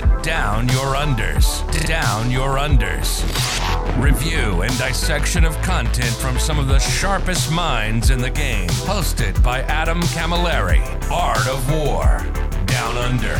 to Down Your Unders. Down Your Unders. Review and dissection of content from some of the sharpest minds in the game. Hosted by Adam Camilleri. Art of War. Down Under.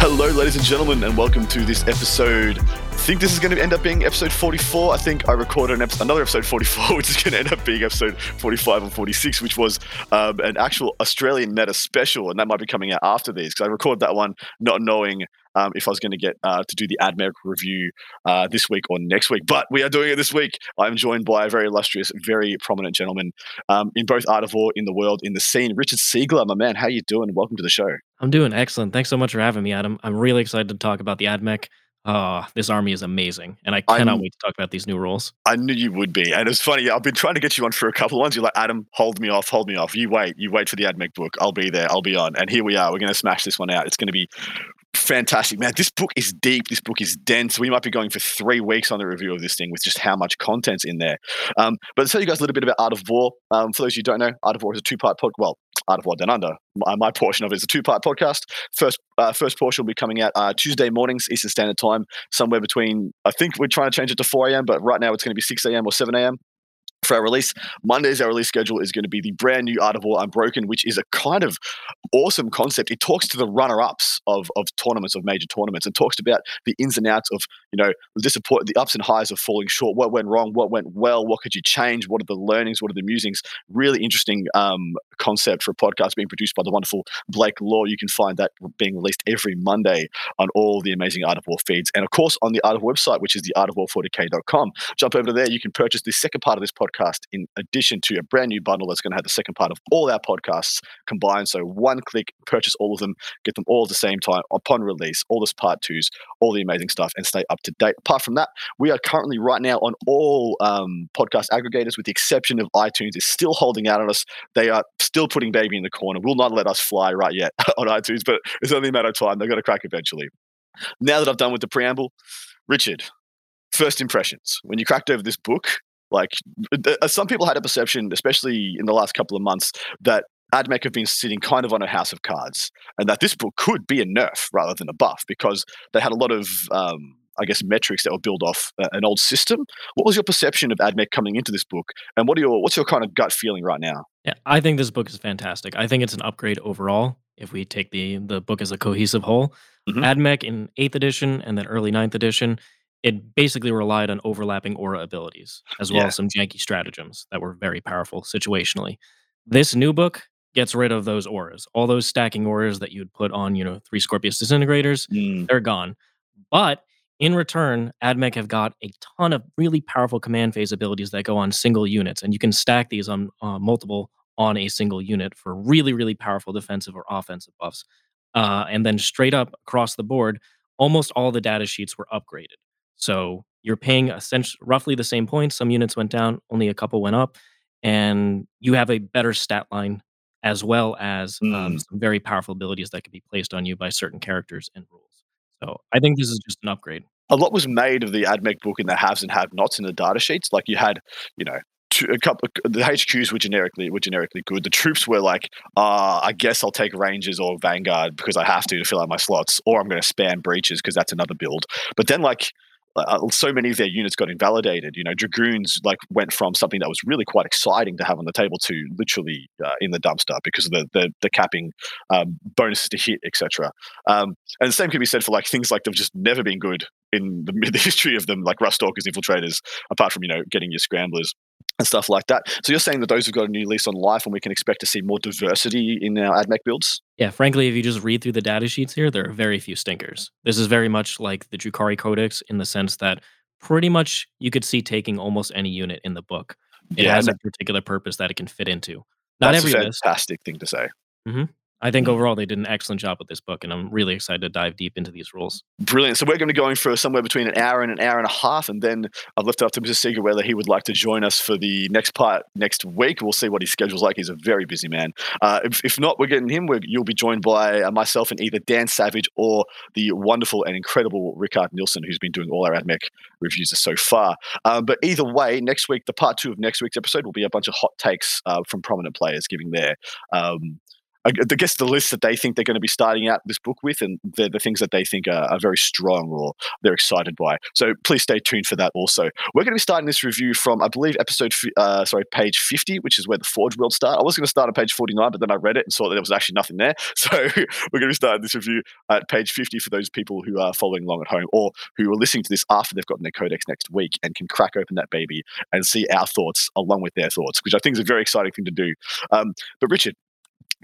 Hello, ladies and gentlemen, and welcome to this episode. I think this is going to end up being episode 44. I think I recorded an another episode 44, which is going to end up being episode 45 or 46, which was um, an actual Australian meta special, and that might be coming out after these because I recorded that one not knowing um, if I was going to get uh, to do the AdMech review uh, this week or next week. But we are doing it this week. I'm joined by a very illustrious, very prominent gentleman um, in both art of war, in the world, in the scene. Richard Siegler, my man, how you doing? Welcome to the show. I'm doing excellent. Thanks so much for having me, Adam. I'm really excited to talk about the AdMech. Oh, this army is amazing, and I cannot I'm- wait to talk about these new rules. I knew you would be. And it's funny, I've been trying to get you on for a couple of ones. You're like, Adam, hold me off, hold me off. You wait, you wait for the AdMech book. I'll be there, I'll be on. And here we are. We're going to smash this one out. It's going to be fantastic. Man, this book is deep. This book is dense. We might be going for three weeks on the review of this thing with just how much content's in there. Um, but to tell you guys a little bit about Art of War, um, for those of you who don't know, Art of War is a two part pod. Well, Art of War Down Under. My, my portion of it is a two part podcast. First, uh, first portion will be coming out uh, Tuesday mornings, Eastern Standard Time, somewhere between, I think we're trying to change it to 4 a.m., but right now it's going to be 6 a.m. or 7 a.m. For our release, Mondays, our release schedule is going to be the brand new Art of War Unbroken, which is a kind of awesome concept. It talks to the runner-ups of, of tournaments, of major tournaments, and talks about the ins and outs of, you know, the the ups and highs of falling short. What went wrong? What went well? What could you change? What are the learnings? What are the musings? Really interesting um, concept for a podcast being produced by the wonderful Blake Law. You can find that being released every Monday on all the amazing Art of War feeds, and of course on the Art of War website, which is the artofwar40k.com. Jump over to there. You can purchase the second part of this podcast in addition to a brand new bundle that's going to have the second part of all our podcasts combined. So one click, purchase all of them, get them all at the same time upon release. All this part twos, all the amazing stuff, and stay up to date. Apart from that, we are currently right now on all um, podcast aggregators, with the exception of iTunes, is still holding out on us. They are still putting baby in the corner. Will not let us fly right yet on iTunes, but it's only a matter of time. They're going to crack eventually. Now that I've done with the preamble, Richard, first impressions when you cracked over this book. Like uh, some people had a perception, especially in the last couple of months, that AdMech have been sitting kind of on a house of cards, and that this book could be a nerf rather than a buff because they had a lot of, um, I guess, metrics that were built off uh, an old system. What was your perception of AdMech coming into this book, and what are your what's your kind of gut feeling right now? Yeah, I think this book is fantastic. I think it's an upgrade overall. If we take the the book as a cohesive whole, Mhm. AdMech in eighth edition and then early ninth edition, it basically relied on overlapping aura abilities as well Yeah. as some janky stratagems that were very powerful situationally. This new book gets rid of those auras, all those stacking auras that you'd put on, you know, three Skorpius disintegrators. Mm, they're gone. But in return, AdMech have got a ton of really powerful command phase abilities that go on single units, and you can stack these on uh, multiple on a single unit for really, really powerful defensive or offensive buffs. Uh, and then straight up across the board, almost all the data sheets were upgraded. So you're paying essentially roughly the same points. Some units went down, only a couple went up, and you have a better stat line as well as um, Mm. some very powerful abilities that can be placed on you by certain characters and rules. So I think this is just an upgrade. a lot was made of the AdMech book in the haves and have-nots in the data sheets. Like you had, you know, two, a couple. The HQs were generically were generically good. The troops were like, uh, I guess I'll take Rangers or Vanguard because I have to to fill out my slots, or I'm going to spam Breachers because that's another build. But then like. Uh, so many of their units got invalidated. You know, dragoons like went from something that was really quite exciting to have on the table to literally uh, in the dumpster because of the the, the capping um, bonuses to hit, etc. Um, and the same can be said for like things like they've just never been good in the, the history of them, like Rust Stalkers, Infiltrators, apart from, you know, getting your scramblers and stuff like that. So you're saying that those have got a new lease on life and we can expect to see more diversity in our AdMech builds? Yeah, frankly, if you just read through the data sheets here, there are very few stinkers. This is very much like the Drukhari Codex in the sense that pretty much you could see taking almost any unit in the book. It Yeah, has a particular purpose that it can fit into. Not That's every a list. fantastic thing to say. Mm-hmm. I think Mm. overall they did an excellent job with this book, and I'm really excited to dive deep into these rules. Brilliant. So we're going to be going for somewhere between an hour and an hour and a half, and then I've left it up to Mr. Siegler whether he would like to join us for the next part next week. We'll see what his schedule's like. He's a very busy man. Uh, if, if not, we're getting him. We're, you'll be joined by uh, myself and either Dan Savage or the wonderful and incredible Rickard Nielsen, who's been doing all our AdMech reviews so far. Um, but either way, next week, the part two of next week's episode will be a bunch of hot takes uh, from prominent players giving their um, I guess the list that they think they're going to be starting out this book with, and they're the things that they think are, are, very strong or they're excited by. So please stay tuned for that. Also, we're going to be starting this review from, I believe, episode uh, sorry, page fifty, which is where the Forge World start. I was going to start at page forty nine, but then I read it and saw that there was actually nothing there. So we're going to be starting this review at page fifty for those people who are following along at home or who are listening to this after they've gotten their codex next week and can crack open that baby and see our thoughts along with their thoughts, which I think is a very exciting thing to do. Um, but Richard,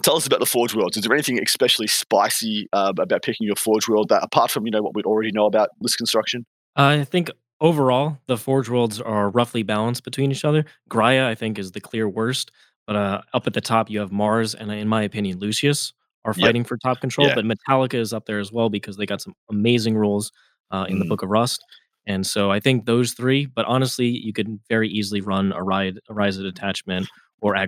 tell us about the Forge Worlds. Is there anything especially spicy uh, about picking your Forge World that, apart from you know what we already know about list construction? I think overall the Forge Worlds are roughly balanced between each other. Graia, I think, is the clear worst, but uh, up at the top you have Mars and, in my opinion, Lucius are fighting yep. for top control. Yeah. But Metallica is up there as well because they got some amazing rules uh, in mm. the Book of Rust. And so I think those three, but honestly, you could very easily run a ride, a rise of detachment or mm.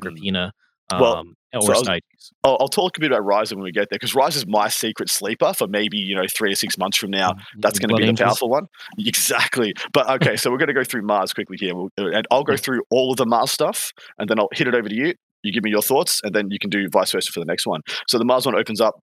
Um, well, or so I'll, I'll, talk a bit about Ryza when we get there because Ryza is my secret sleeper for maybe you know three or six months from now. Mm, That's going to be the angels. powerful one, exactly. But okay, so we're going to go through Mars quickly here, and I'll go through all of the Mars stuff, and then I'll hit it over to you. You give me your thoughts, and then you can do vice versa for the next one. So the Mars one opens up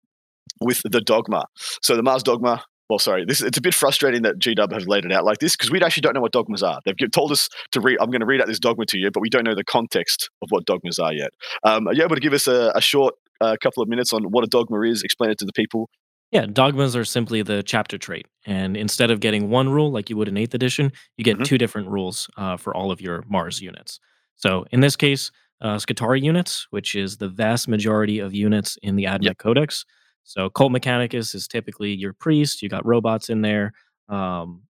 with the dogma. So the Mars dogma well, sorry, this it's a bit frustrating that GW have laid it out like this because we actually don't know what dogmas are. They've told us to read. I'm going to read out this dogma to you, but we don't know the context of what dogmas are yet. Um, are you able to give us a, a short uh, couple of minutes on what a dogma is? Explain it to the people. Yeah, dogmas are simply the chapter trait, and instead of getting one rule like you would in Eighth Edition, you get mm-hmm. two different rules uh, for all of your Mars units. So in this case, uh, Skitarii units, which is the vast majority of units in the Admech yep. Codex. So Cult Mechanicus is typically your priest. You got robots in there, um,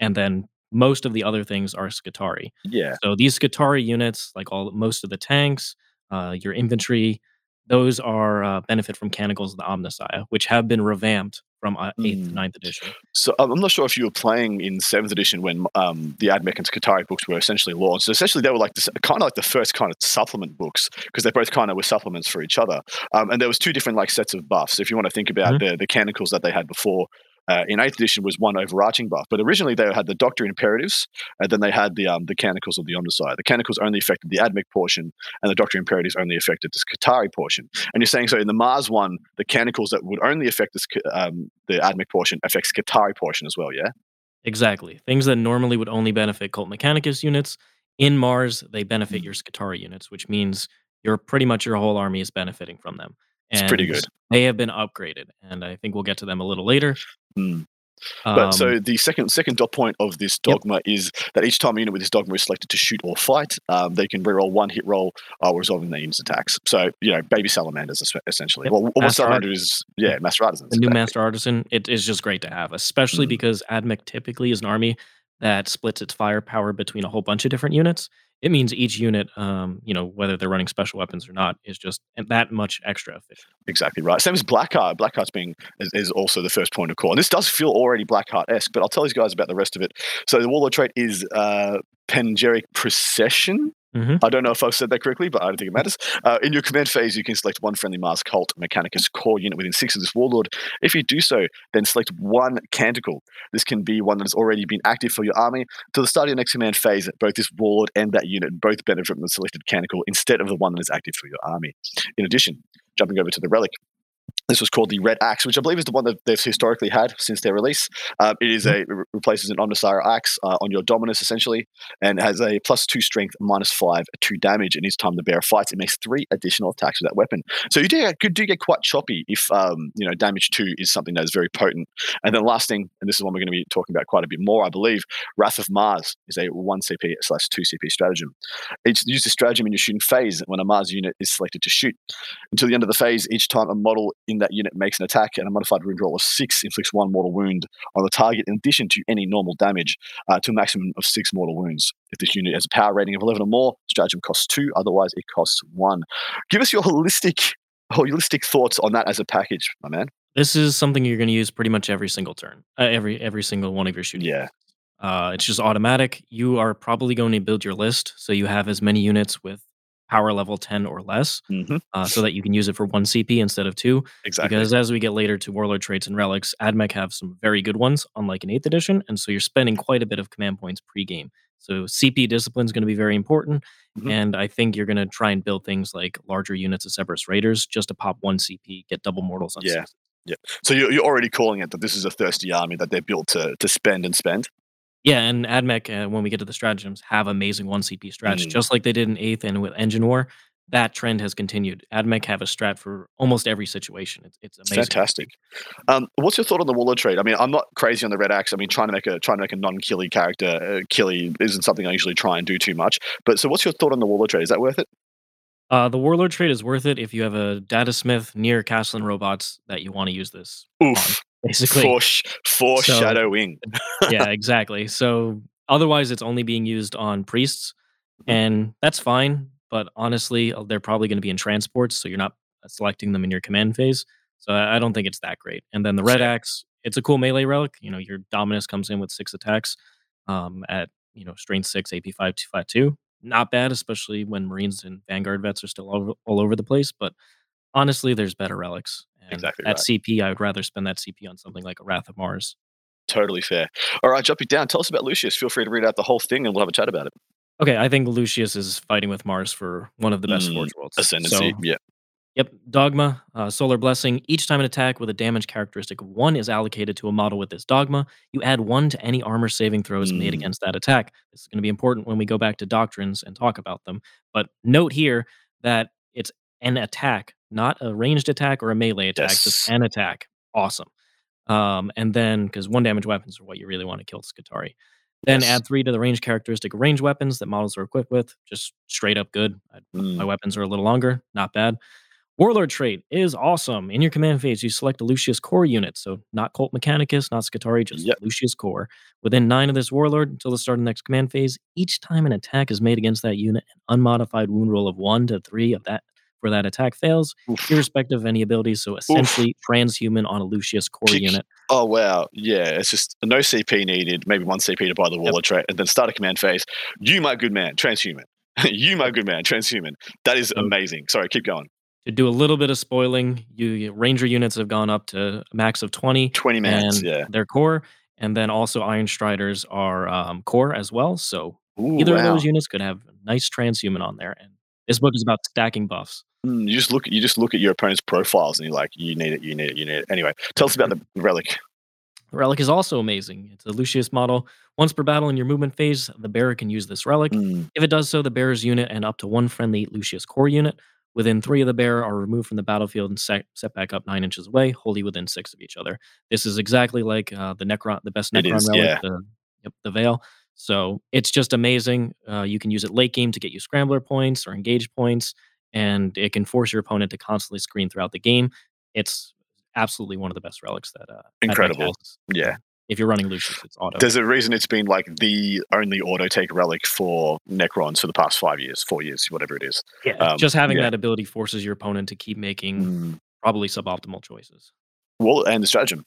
and then most of the other things are Skitarii. Yeah. So these Skitarii units, like all most of the tanks, uh, your infantry, those are uh, benefit from Canticles of the Omnissiah, which have been revamped from uh, eighth mm. to ninth edition. So um, I'm not sure if you were playing in seventh edition when um, the Admech and books were essentially launched. So essentially, they were like this, kind of like the first kind of supplement books because they both kind of were supplements for each other. Um, and there was two different like sets of buffs. If you want to think about mm-hmm. the the Canticles that they had before, uh, in eighth edition was one overarching buff, but originally they had the Doctrina Imperatives, and then they had the um, the Canticles of the Omnissiah. The Canticles only affected the Admech portion, and the Doctrina Imperatives only affected the Skitarii portion. And you're saying so in the Mars one, the Canticles that would only affect the um, the Admech portion affects Skitarii portion as well. Yeah. Exactly. Things that normally would only benefit Cult Mechanicus units in Mars, they benefit mm. your Skitarii units, which means you're pretty much your whole army is benefiting from them. And it's pretty good. They have been upgraded, and I think we'll get to them a little later. Mm. But um, so the second second dot point of this dogma yep. is that each time a unit with this dogma is selected to shoot or fight, um, they can reroll one hit roll while resolving their unit's attacks. So you know, baby salamanders essentially. Yep. Well, what salamander is yeah, master artisans. The new master artisan. It is just great to have, especially mm. because Admech typically is an army that splits its firepower between a whole bunch of different units it means each unit, um, you know, whether they're running special weapons or not, is just that much extra efficient. Exactly right. Same as Blackheart. Blackheart's being is, is also the first point of call, and this does feel already Blackheart esque. But I'll tell these guys about the rest of it. So the Warlord trait is uh, Panegyric Procession. Mm-hmm. I don't know if I've said that correctly, but I don't think it matters. Uh, in your command phase, you can select one friendly Mars Cult Mechanicus core unit within six of this Warlord. If you do so, then select one Canticle. This can be one that has already been active for your army. To the start of your next command phase, both this Warlord and that unit both benefit from the selected Canticle instead of the one that is active for your army. In addition, jumping over to the Relic, this was called the Red Axe, which I believe is the one that they've historically had since their release. Uh, it is mm-hmm. a it replaces an Omnissiah axe uh, on your Dominus essentially, and has a plus two strength, minus five, two damage. And each time the bear fights, it makes three additional attacks with that weapon. So you do get, do get quite choppy if um, you know damage two is something that is very potent. And then last thing, and this is one we're going to be talking about quite a bit more, I believe. Wrath of Mars is a one CP slash two CP stratagem. It's use the stratagem in your shooting phase when a Mars unit is selected to shoot. Until the end of the phase, each time a model in that unit makes an attack and a modified wound roll of six inflicts one mortal wound on the target in addition to any normal damage uh, to a maximum of six mortal wounds. If this unit has a power rating of 11 or more, stratagem costs two, otherwise it costs one. Give us your holistic holistic thoughts on that as a package, my man. This is something you're going to use pretty much every single turn, uh, every every single one of your shooting. Yeah. Uh, it's just automatic. You are probably going to build your list so you have as many units with power level 10 or less, hmm uh, so that you can use it for one CP instead of two. Exactly. Because as we get later to Warlord traits and relics, AdMech have some very good ones, unlike an 8th edition. And so you're spending quite a bit of command points pre-game. So CP discipline is going to be very important. Mhm. And I think you're going to try and build things like larger units of Serberys Raiders just to pop one CP, get double mortals on Yeah. sixes. So you're, you're already calling it that this is a thirsty army that they're built to to spend and spend. Yeah, and AdMech, uh, when we get to the stratagems, have amazing 1 CP strats, Mm. just like they did in 8th and with Engine War. That trend has continued. AdMech have a strat for almost every situation. It's, it's It's amazing. fantastic. Um, what's your thought on the Warlord trade? I mean, I'm not crazy on the Red Axe. I mean, trying to make a trying to make a non-killy character uh, killy isn't something I usually try and do too much. But so, what's your thought on the Warlord trade? Is that worth it? Uh, the Warlord trade is worth it if you have a data smith near Kastelan robots that you want to use this. Oof. Basically, Foresh- foreshadowing. yeah, exactly. So otherwise, it's only being used on priests, Mm-hmm. and that's fine. But honestly, uh, they're probably going to be in transports, so you're not uh, selecting them in your command phase. So I don't think it's that great. And then the red axe, it's a cool melee relic. You know, your dominus comes in with six attacks um, at you know strength six, AP five, two five two. Not bad, especially when Marines and Vanguard vets are still all all over the place. But honestly, there's better relics. And Exactly At CP, I would rather spend that CP on something like a Wrath of Mars. Totally fair. All right, jumping down. Tell us about Lucius. Feel free to read out the whole thing, and we'll have a chat about it. Okay, I think Lucius is fighting with Mars for one of the best Mm, Forge Worlds. Ascendancy. So, yeah. yep, Dogma, uh, Solar Blessing. Each time an attack with a damage characteristic of one is allocated to a model with this Dogma, you add one to any armor saving throws made Mm. against that attack. This is going to be important when we go back to doctrines and talk about them. But note here that it's an attack, not a ranged attack or a melee attack, Yes. just an attack. Awesome. Um, and then, because one damage weapons are what you really want to kill Skitarii. Then Yes. add three to the range characteristic of range weapons that models are equipped with. Just straight up good. Mm, My weapons are a little longer, not bad. Warlord trait is awesome. In your command phase, you select a Lucius core unit. So not Cult Mechanicus, not Skitarii, just Yep. Lucius core. Within nine of this Warlord until the start of the next command phase, each time an attack is made against that unit, an unmodified wound roll of one to three of that for that attack fails, oof. irrespective of any abilities. So essentially transhuman on a Lucius core unit. Oh wow, yeah. It's just no CP needed. Maybe one CP to buy the Warlord trait, and then start a command phase. You, my good man, transhuman. you, my good man, transhuman. That is amazing. Sorry, keep going. To do a little bit of spoiling, you Ranger units have gone up to a max of 20. Twenty minutes. Yeah. their core. And then also Iron Striders are um, core as well. So Ooh, either of those units could have nice transhuman on there. And this book is about stacking buffs. Mm, you just look. You just look at your opponent's profiles, and you're like, you need it. You need it. You need it. Anyway, tell us about the relic. The relic is also amazing. It's a Lucius model. Once per battle in your movement phase, the bearer can use this relic. Mm, If it does so, the bearer's unit and up to one friendly Lucius core unit within three of the bearer are removed from the battlefield and set, set back up nine inches away, wholly within six of each other. This is exactly like uh, the Necron, the best Necron is, relic, yeah. the, yep, the Veil. So it's just amazing. Uh, you can use it late game to get you scrambler points or engage points, and it can force your opponent to constantly screen throughout the game. It's absolutely one of the best relics that uh, Incredible. yeah. If you're running Lucius, it's auto. There's a reason it's been like the only auto take relic for Necrons for the past five years, four years, whatever it is. yeah, um, just having yeah. that ability forces your opponent to keep making Mm. probably suboptimal choices. Well, and the stratagem.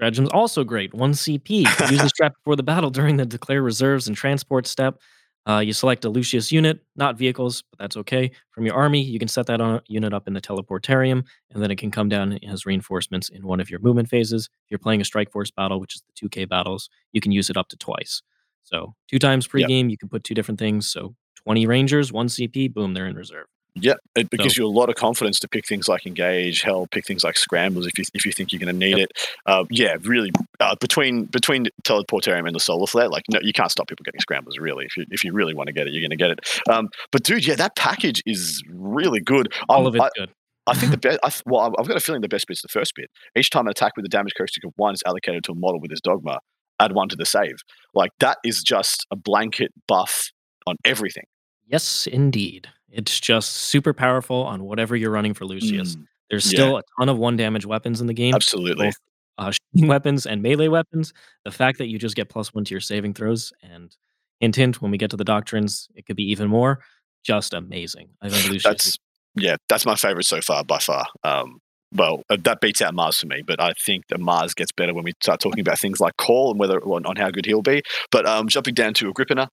Stratagem's also great. One CP. Use the strat before the battle during the declare reserves and transport step. Uh, you select a Lucius unit, not vehicles, but that's okay. From your army, you can set that on, unit up in the teleportarium, and then it can come down as reinforcements in one of your movement phases. If you're playing a Strike Force battle, which is the 2K battles, you can use it up to twice. So two times pre game, you can put two different things. So 20 Rangers, one CP, boom, they're in reserve. Yeah, it, it gives you a lot of confidence to pick things like engage, hell, pick things like scramblers if you if you think you're going to need Yep. it. Uh, yeah, really. Uh, between between teleportarium and the solar flare, like no, you can't stop people getting scramblers. Really, if you if you really want to get it, you're going to get it. Um, but dude, yeah, that package is really good. All Um, of it's I, good. I think the best. I, well, I've- got a feeling the best bit's the first bit. Each time an attack with a damage characteristic of one is allocated to a model with this dogma, add one to the save. Like that is just a blanket buff on everything. Yes, indeed. It's just super powerful on whatever you're running for Lucius. Mm, There's yeah. still a ton of one damage weapons in the game, absolutely. both uh, shooting weapons and melee weapons. The fact that you just get plus one to your saving throws, and hint, hint, when we get to the doctrines, it could be even more. Just amazing. I think Lucius That's yeah, that's my favorite so far by far. Um, well, uh, that beats out Mars for me. But I think that Mars gets better when we start talking about things like Cawl and whether on, on how good he'll be. But um, jumping down to Agrippina,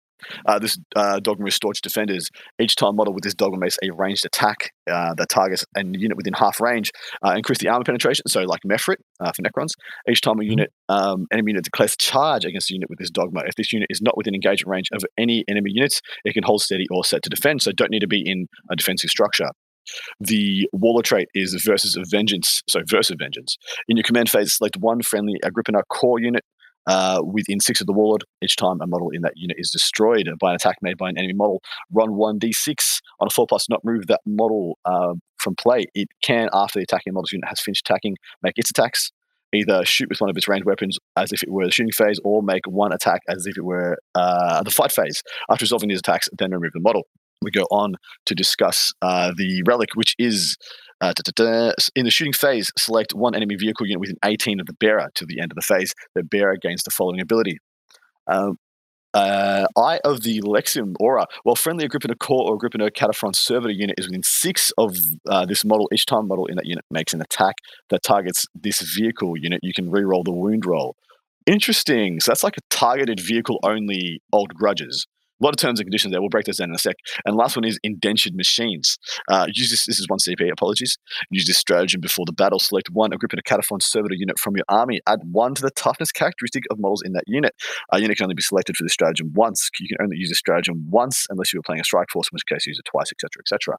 uh, this uh, dogma is staunch defenders. Each time model with this dogma makes a ranged attack uh, that targets a unit within half range. Uh, increase the armor penetration, so like Mephrit uh, for Necrons. Each time a Mm-hmm. unit, um, enemy unit declares charge against a unit with this dogma, if this unit is not within engagement range of any enemy units, it can hold steady or set to defend. So don't need to be in a defensive structure. The Waller trait is versus a vengeance, so versus vengeance. In your command phase, select one friendly Agrippina core unit uh, within six of the warlord. Each time a model in that unit is destroyed by an attack made by an enemy model, run one d6 on a four plus. Not move that model uh, from play. It can, after the attacking model's unit has finished attacking, make its attacks. Either shoot with one of its ranged weapons as if it were the shooting phase, or make one attack as if it were uh, the fight phase. After resolving these attacks, then remove the model. We go on to discuss uh, the relic, which is uh, in the shooting phase. Select one enemy vehicle unit within 18 of the bearer to the end of the phase. The bearer gains the following ability. Um, uh, Eye of the Lexium Aura. While friendly Agrippina Core or Agrippina Cataphron Servitor unit is within six of uh, this model, each time model in that unit makes an attack that targets this vehicle unit, you can re-roll the wound roll. Interesting. So that's like a targeted vehicle only old grudges. A lot of terms and conditions there. We'll break those down in a sec. And last one is indentured machines. Uh, use this. This is one CP. Apologies. Use this stratagem before the battle. Select one Agrippina Cataphron Servitor unit from your army. Add one to the toughness characteristic of models in that unit. A unit can only be selected for this stratagem once. You can only use this stratagem once unless you were playing a strike force, in which case use it twice, etc., etc.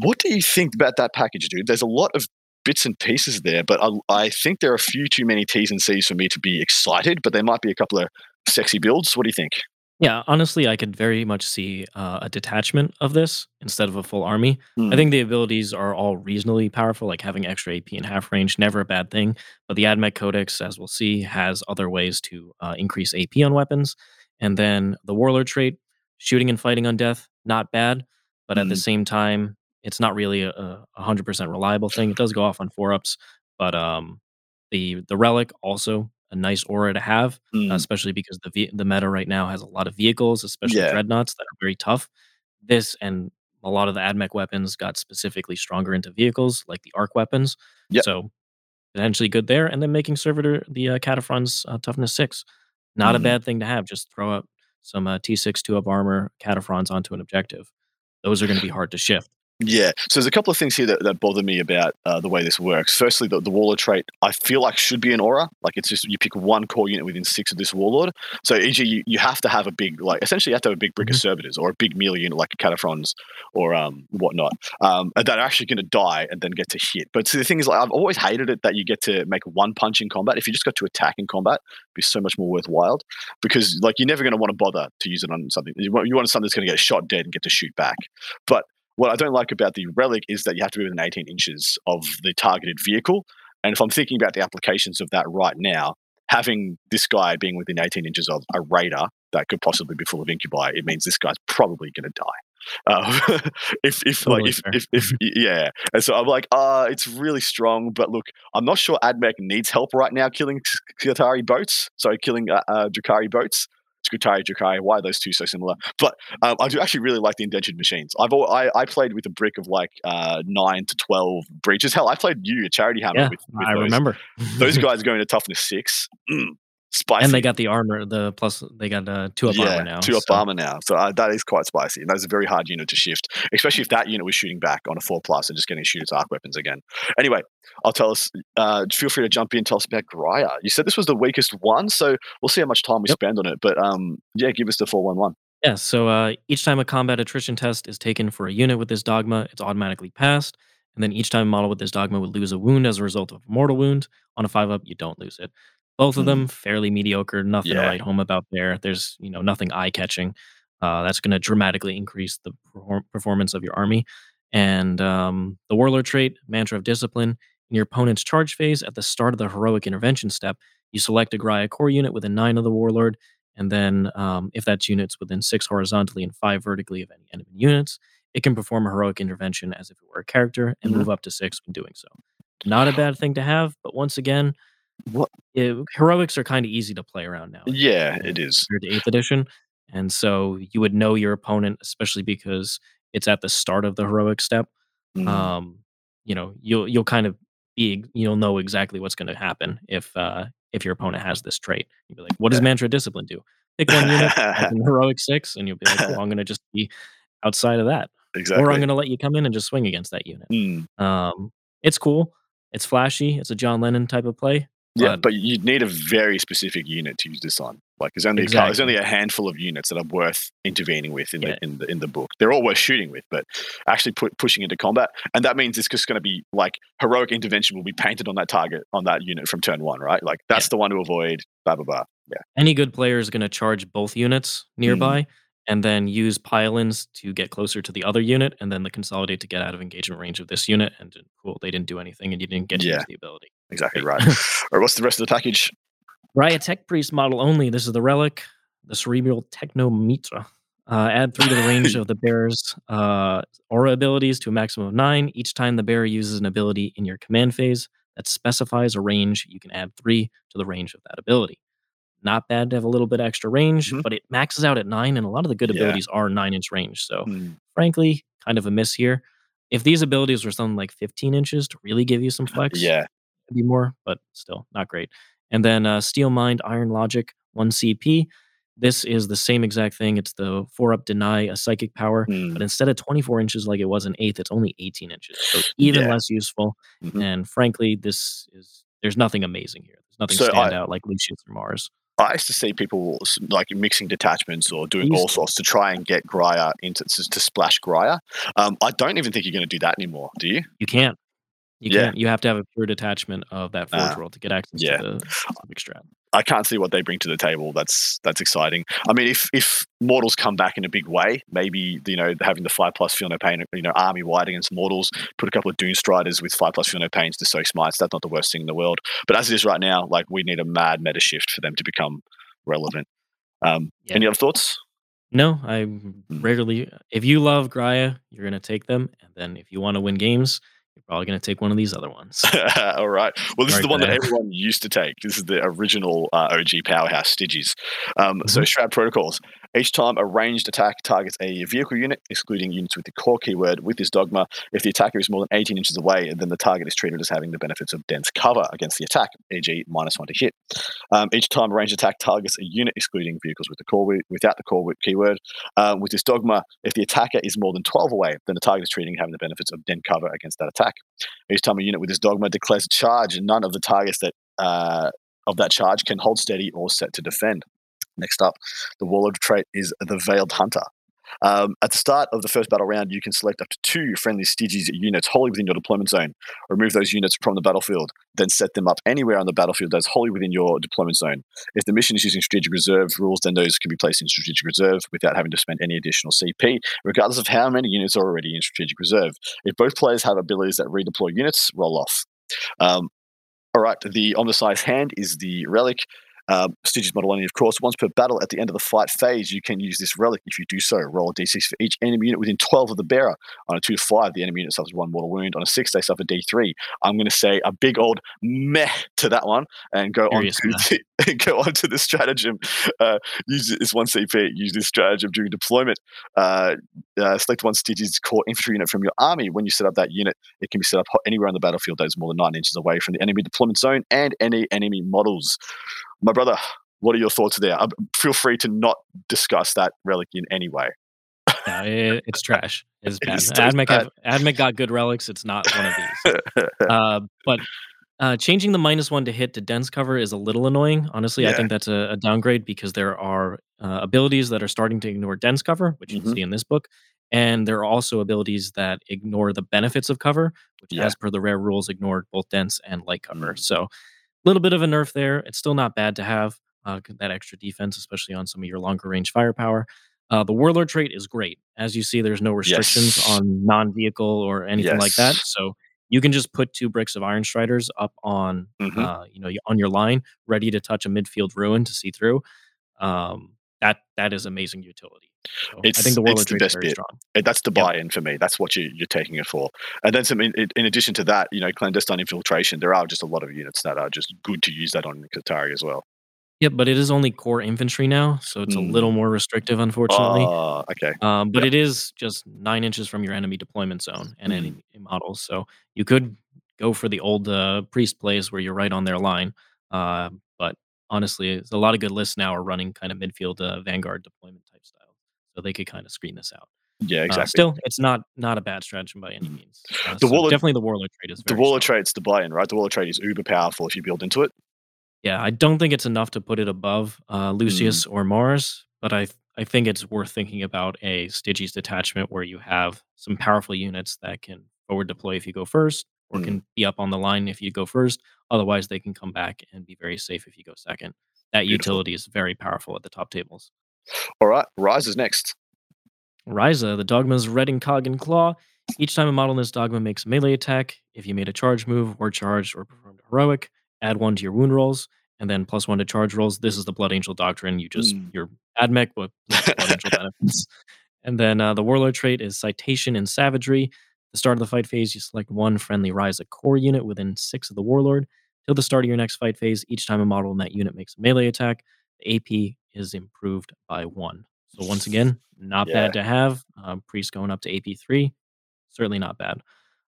What do you think about that package, dude? There's a lot of bits and pieces there, but I, I think there are a few too many T's and C's for me to be excited. But there might be a couple of sexy builds. What do you think? Yeah, honestly, I could very much see uh, a detachment of this instead of a full army. Hmm. I think the abilities are all reasonably powerful, like having extra AP and half range, never a bad thing. But the AdMech Codex, as we'll see, has other ways to uh, increase AP on weapons. And then the Warlord trait, shooting and fighting on death, not bad. But at the Mhm. same time, it's not really a, a 100% reliable thing. It does go off on four ups, but um, the the relic also a nice aura to have Mm. especially because the ve- the meta right now has a lot of vehicles, especially Yeah. dreadnoughts that are very tough. This and a lot of the AdMech weapons got specifically stronger into vehicles, like the arc weapons. Yep. So potentially good there, and then making Servitor the uh, Cataphrons uh, toughness six, not a Mhm. bad thing to have. Just throw up some uh, T6 two up armor Cataphrons onto an objective. Those are going to be hard to shift. Yeah. So there's a couple of things here that, that bother me about uh, the way this works. Firstly, the, the warlord trait I feel like should be an aura. Like it's just you pick one core unit within six of this warlord. So e.g. you, you have to have a big like essentially you have to have a big brick of servitors or a big melee unit like a cataphrons or um whatnot um that are actually going to die and then get to hit. But see, the thing is like I've always hated it that you get to make one punch in combat. If you just got to attack in combat, it'd be so much more worthwhile because like you're never going to want to bother to use it on something. You want, you want something that's going to get shot dead and get to shoot back. But what I don't like about the relic is that you have to be within 18 inches of the targeted vehicle. And if I'm thinking about the applications of that right now, having this guy being within 18 inches of a raider that could possibly be full of incubi, it means this guy's probably going to die. Uh, if if Totally like if, if if yeah, and so I'm like, uh, it's really strong, but look, I'm not sure Admech needs help right now killing Skutari boats. Sorry, killing uh, uh, Drakari boats. Skutari, Drakari. Why are those two so similar? But um, I do actually really like the indentured machines. I've al- I, I played with a brick of like uh, nine to twelve Breachers. Hell, I played you a charity hammer Yeah, with, with I those. remember those guys going to toughness six. Mm, spicy. and they got the armor. The plus they got uh, two up yeah, armor now. two up so- armor now. So uh, that is quite spicy. And that's a very hard unit to shift, especially if that unit was shooting back on a four plus and just getting to shoot its arc weapons again. Anyway, I'll tell us. Uh, feel free to jump in. Tell us about Graia. You said this was the weakest one, so we'll see how much time we Yep. spend on it. But um, yeah, give us the four one one. Yeah, so uh, each time a combat attrition test is taken for a unit with this dogma, it's automatically passed. And then each time a model with this dogma would lose a wound as a result of a mortal wound. On a five up, you don't lose it. Both of Hmm. them fairly mediocre, nothing to write home about there. There's you know nothing eye catching. Uh, that's going to dramatically increase the perform- performance of your army. And um, the warlord trait, mantra of discipline, in your opponent's charge phase at the start of the heroic intervention step, you select a Graia core unit within nine of the warlord, and then um, if that unit's within six horizontally and five vertically of any enemy units, it can perform a heroic intervention as if it were a character and Mhm. move up to six when doing so. Not a bad thing to have, but once again, What? it, heroics are kind of easy to play around now Yeah, it is. compared to eighth edition. And so you would know your opponent, especially because it's at the start of the heroic step. Mm. Um, you know, you'll you'll kind of be you'll know exactly what's going to happen if uh, if your opponent has this trait. You'll be like, what does Mantra Discipline do? Pick one unit, like heroic six, and you'll be like, well, I'm going to just be outside of that, exactly. or I'm going to let you come in and just swing against that unit. Mm. Um, it's cool. It's flashy. It's a John Lennon type of play. Yeah, but- but you'd need a very specific unit to use this on. Like there's only a, there's only a handful of units that are worth intervening with in Yeah. the in the in the book. They're all worth shooting with, but actually put, pushing into combat, and that means it's just going to be like heroic intervention will be painted on that target on that unit from turn one, right? Like that's the one to avoid. Blah blah blah. Yeah, any good player is going to charge both units nearby mm. And then use pile-ins to get closer to the other unit and then the consolidate to get out of engagement range of this unit and cool they didn't do anything and you didn't get Yeah. the ability exactly right. Right, what's the rest of the package? Raya Tech Priest model only. This is the relic, the Cerebral Technomitra. Uh, add three to the range of the bearer's uh, aura abilities to a maximum of nine. Each time the bearer uses an ability in your command phase that specifies a range, you can add three to the range of that ability. Not bad to have a little bit extra range, Mhm. but it maxes out at nine, and a lot of the good Yeah. abilities are nine inch range. So, Hmm. frankly, kind of a miss here. If these abilities were something like 15 inches to really give you some flex, Yeah, could be more, but still not great. And then uh, Steel Mind, Iron Logic, 1 CP. This is the same exact thing. It's the 4 up deny, a psychic power, Hmm. but instead of 24 inches like it was in 8th, it's only 18 inches. So even Yeah. less useful. Mhm. And frankly, this is there's nothing amazing here. There's nothing So stand I- out like Lucius or Mars. I used to see people like mixing detachments or doing all sorts to try and get Graia into to, to splash Graia. Um, I don't even think you're going to do that anymore. Do you? You can't. You Yeah. can't. You have to have a pure detachment of that forge Ah, roll to get access yeah. to the specific strat. I can't see what they bring to the table. That's that's exciting. I mean, if if mortals come back in a big way, maybe you know having the five plus feel no pain, you know, army wide against mortals, put a couple of Dune Striders with five plus feel no pains to soak smites. That's not the worst thing in the world. But as it is right now, like we need a mad meta shift for them to become relevant. Um, Yeah. Any other thoughts? No, I Hmm. rarely. If you love Graia, you're gonna take them, and then if you want to win games, you're probably gonna take one of these other ones. All right. Well, this is the one that there. everyone used to take. This is the original uh, OG powerhouse Stygies. Um, So, Mhm. Shroud protocols. Each time a ranged attack targets a vehicle unit, excluding units with the core keyword, with this dogma, if the attacker is more than 18 inches away, then the target is treated as having the benefits of dense cover against the attack, e.g., minus one to hit. Um, each time a ranged attack targets a unit, excluding vehicles with the core without the core keyword, um, with this dogma, if the attacker is more than 12 away, then the target is treating having the benefits of dense cover against that attack. Each time a unit with this dogma declares a charge, none of the targets that uh, of that charge can hold steady or set to defend. Next up, the warlord trait is the Veiled Hunter. Um, at the start of the first battle round, you can select up to two friendly Stygies units wholly within your deployment zone. Remove those units from the battlefield, then set them up anywhere on the battlefield that's wholly within your deployment zone. If the mission is using strategic reserve rules, then those can be placed in strategic reserve without having to spend any additional CP, regardless of how many units are already in strategic reserve. If both players have abilities that redeploy units, roll off. Um, all right, the Omniscience Hand is the relic. Um, model only, of course. Once per battle at the end of the fight phase, you can use this relic. If you do so, roll a d6 for each enemy unit within 12 of the bearer. On a 2 to 5, the enemy unit suffers one mortal wound. On a 6, they suffer d3. I'm going to say a big old meh to that one and go on to, the, go on to the stratagem. Uh, use as one CP. Use this stratagem during deployment. Uh, uh, select one Stygies core infantry unit from your army. When you set up that unit, it can be set up anywhere on the battlefield that is more than nine inches away from the enemy deployment zone and any enemy models. My brother, what are your thoughts there? Uh, feel free to not discuss that relic in any way. Yeah, it, it's trash. It's It bad. is so Admech, bad. have, Admech got good relics. It's not one of these. uh, but uh, changing the minus one to hit to dense cover is a little annoying. Honestly, I think that's a, a downgrade because there are uh, abilities that are starting to ignore dense cover, which you Mhm. see in this book. And there are also abilities that ignore the benefits of cover, which, Yeah. as per the rare rules, ignored both dense and light cover. Mm. So, little bit of a nerf there. It's still not bad to have uh, that extra defense, especially on some of your longer range firepower. Uh, the warlord trait is great. As you see, there's no restrictions Yes. on non-vehicle or anything like that. So you can just put two bricks of iron striders up on, Mhm. uh, you know, on your line, ready to touch a midfield ruin to see through. Um, that that is amazing utility. So I think the it's warlord the trait best very bit. strong. Uh, That's the buy-in for me. That's what you, you're taking it for. And then some. In, in addition to that, you know, clandestine infiltration. There are just a lot of units that are just good to use that on Qatari as well. Yep, but it is only core infantry now, so it's a little more restrictive, unfortunately. Ah, okay. Um, but Yep. it is just nine inches from your enemy deployment zone and Mm. enemy models. So you could go for the old uh, priest plays where you're right on their line. Uh, honestly, a lot of good lists now are running kind of midfield uh, vanguard deployment type style, so they could kind of screen this out. Yeah, Uh, exactly. still, it's not not a bad stratagem by any Mm. means. Uh, The so Warlord- definitely the warlord trait is the Warlord strong. trade's the buy-in, right? The Warlord trade is uber powerful if you build into it. Yeah, I don't think it's enough to put it above uh, Lucius Mm. or Mars, but I I think it's worth thinking about a Stygies detachment where you have some powerful units that can forward deploy if you go first, or Mm. can be up on the line if you go first. Otherwise, they can come back and be very safe if you go second. That Beautiful. utility is very powerful at the top tables. All right, Ryza is next. Ryza, the dogma's red and cog and claw. Each time a model in this dogma makes a melee attack, if you made a charge move or charged or performed heroic, add one to your wound rolls, and then plus one to charge rolls. This is the Blood Angel doctrine. You just Mm. your with plus the Blood Angel benefits. And then uh, the Warlord trait is Citation and Savagery. The start of the fight phase, you select one friendly Ryza core unit within six of the Warlord. Till the start of your next fight phase, each time a model in that unit makes a melee attack, the AP is improved by one. So once again, not Yeah. bad to have. Um, priest going up to AP three, certainly not bad.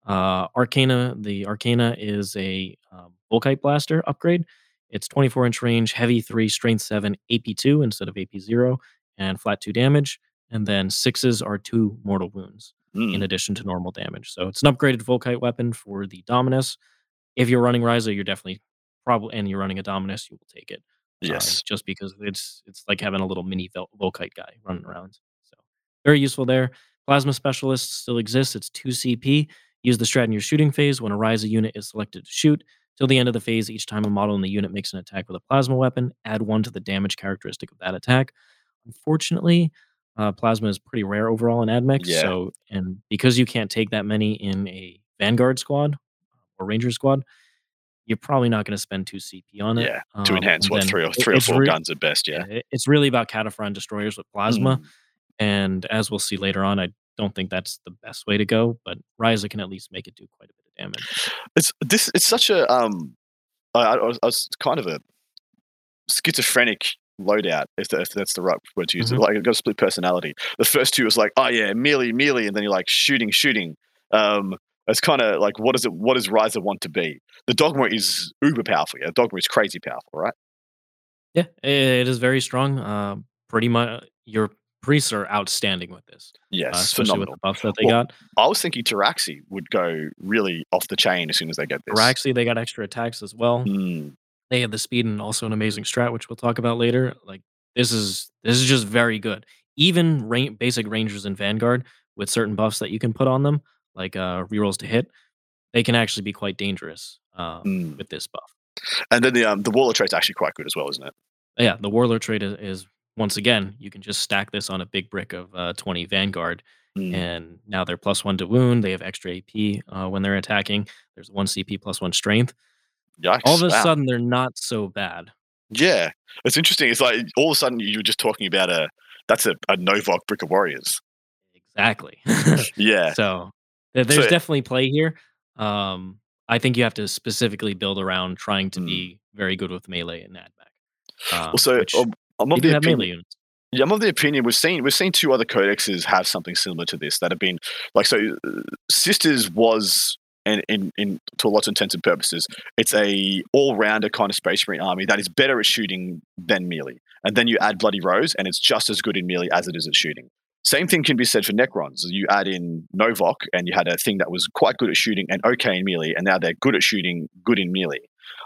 Uh, Arcana, the Arcana is a um, Volkite Blaster upgrade. It's 24 inch range, heavy three, strength seven, AP two instead of AP zero, and flat two damage. And then sixes are two mortal wounds Mm. in addition to normal damage. So it's an upgraded Volkite weapon for the Dominus. If you're running Ryza, you're definitely probably, and you're running a Dominus, you will take it. uh, Yes. just because it's it's like having a little mini Vol- Volkite guy running around. So very useful there. Plasma Specialist still exists. It's 2 CP. Use the strat in your shooting phase when a Ryza unit is selected to shoot. Till the end of the phase, each time a model in the unit makes an attack with a plasma weapon, add one to the damage characteristic of that attack. Unfortunately, uh, plasma is pretty rare overall in AdMech. Yeah. So, and because you can't take that many in a Vanguard squad or Ranger squad, you're probably not going to spend two CP on it. Yeah, to Um, enhance and what three or three or four re- guns at best. Yeah. yeah, it's really about Cataphron destroyers with plasma. Mm. And as we'll see later on, I don't think that's the best way to go, but Ryza can at least make it do quite a bit of damage. It's this. It's such a um. I, I, was, I was kind of a schizophrenic loadout, if, the, if that's the right word to use. Mhm. Like, it got a split personality. The first two was like, oh yeah, melee, melee, and then you're like shooting, shooting. Um, it's kind of like, what is it? What does Ryza want to be? The dogma is uber powerful. Yeah, dogma is crazy powerful, right? Yeah, it is very strong. Uh, pretty much, your priests are outstanding with this, uh, Yes, especially phenomenal. with the buff that they Well, got. I was thinking Pteraxii would go really off the chain as soon as they get this. Araxi, they got extra attacks as well. Mm, They have the speed and also an amazing strat, which we'll talk about later. Like this is this is just very good. Even ra- basic rangers in Vanguard with certain buffs that you can put on them, like uh, rerolls to hit, they can actually be quite dangerous um, mm. with this buff. And then the um, the Waller trait's actually quite good as well, isn't it? Yeah, the Warlord trait is, is once again you can just stack this on a big brick of uh, twenty Vanguard, Mm. and now they're plus one to wound. They have extra AP uh, when they're attacking. There's one CP plus one strength. Yikes! All of a wow. sudden, they're not so bad. Yeah, it's interesting. It's like all of a sudden you were just talking about a that's a, a Novokh Brick of Warriors. Exactly. Yeah, So there's So- definitely play here. Um, I think you have to specifically build around trying to Mm. be very good with melee and Nadback. Um, well, so which um, I'm of the opinion. units. Yeah, I'm of the opinion we've seen we've seen two other codexes have something similar to this that have been like so. uh, Sisters was and in, in to lots of intents and purposes, it's a all rounder kind of Space Marine army that is better at shooting than melee. And then you add Bloody Rose, and it's just as good in melee as it is at shooting. Same thing can be said for Necrons. You add in Novokh, and you had a thing that was quite good at shooting and okay in melee, and now they're good at shooting, good in melee.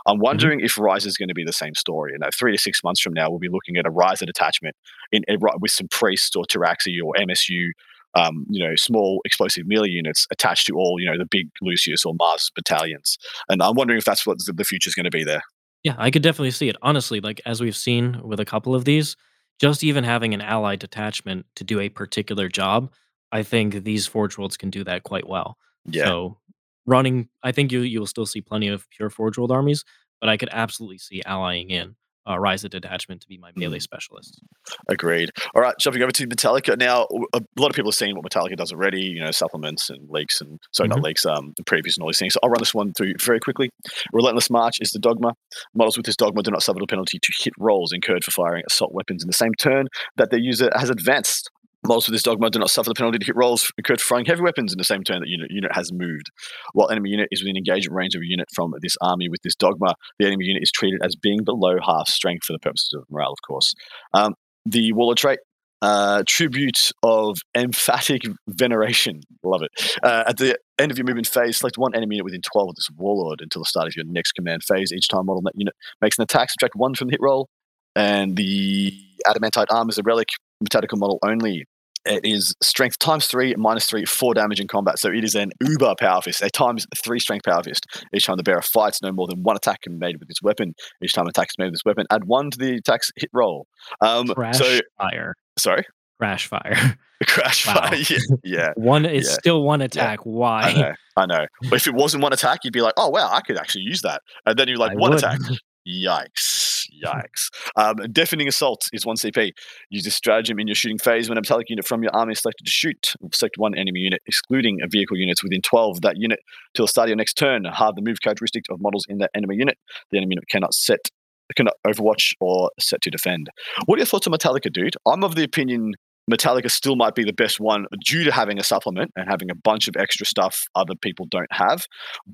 I'm mm-hmm. wondering if Ryza is going to be the same story. And three to six months from now, we'll be looking at a Ryza detachment in, in with some priests or Pteraxii or MSU, um, you know, small explosive melee units attached to all, you know, the big Lucius or Mars battalions. And I'm wondering if that's what the future is going to be there. Yeah, I could definitely see it. Honestly, like as we've seen with a couple of these, just even having an allied detachment to do a particular job, I think these Forge Worlds can do that quite well. Yeah. So running, I think you you will still see plenty of pure Forge World armies, but I could absolutely see allying in uh, Rise of Detachment to be my melee Mm. specialist. Agreed. All right, jumping over to Metallica. Now, a lot of people are seeing what Metallica does already, you know, supplements and leaks and, sorry, not Mhm. leaks, um, previews and all these things. So I'll run this one through very quickly. Relentless March is the dogma. Models with this dogma do not suffer the penalty to hit rolls incurred for firing assault weapons in the same turn that their user has advanced. Models with this dogma do not suffer the penalty to hit rolls incurred for firing heavy weapons in the same turn that unit unit has moved. While enemy unit is within engagement range of a unit from this army with this dogma, the enemy unit is treated as being below half strength for the purposes of morale, of course. Um, the Warlord trait, uh, tribute of emphatic veneration. Love it. Uh, at the end of your movement phase, select one enemy unit within 12 of this Warlord until the start of your next command phase. Each time model that unit makes an attack, subtract one from the hit roll. And the Adamantite arm is a relic, Metallica model only. It is strength times three, minus three, four damage in combat. So it is an uber power fist, a times three strength power fist. Each time the bearer fights, no more than one attack can be made with this weapon. Each time an attack is made with this weapon, add one to the attack's hit roll. Um, Crash so, fire. sorry, Crash fire. crash Wow. fire. Yeah, yeah. One is Yeah. still one attack. I Why? know, I know. But if it wasn't one attack, you'd be like, "Oh wow, I could actually use that." And then you're like, I "One would. attack." Yikes! Yikes! Um, deafening assault is one CP. Use this stratagem in your shooting phase when a metallic unit from your army is selected to shoot. Select one enemy unit, excluding a vehicle units within 12 of that unit till the start of your next turn. Halve the move characteristic of models in that enemy unit. The enemy unit cannot set, cannot overwatch or set to defend. What are your thoughts on Metalica, dude? I'm of the opinion Metalica still might be the best one due to having a supplement and having a bunch of extra stuff other people don't have.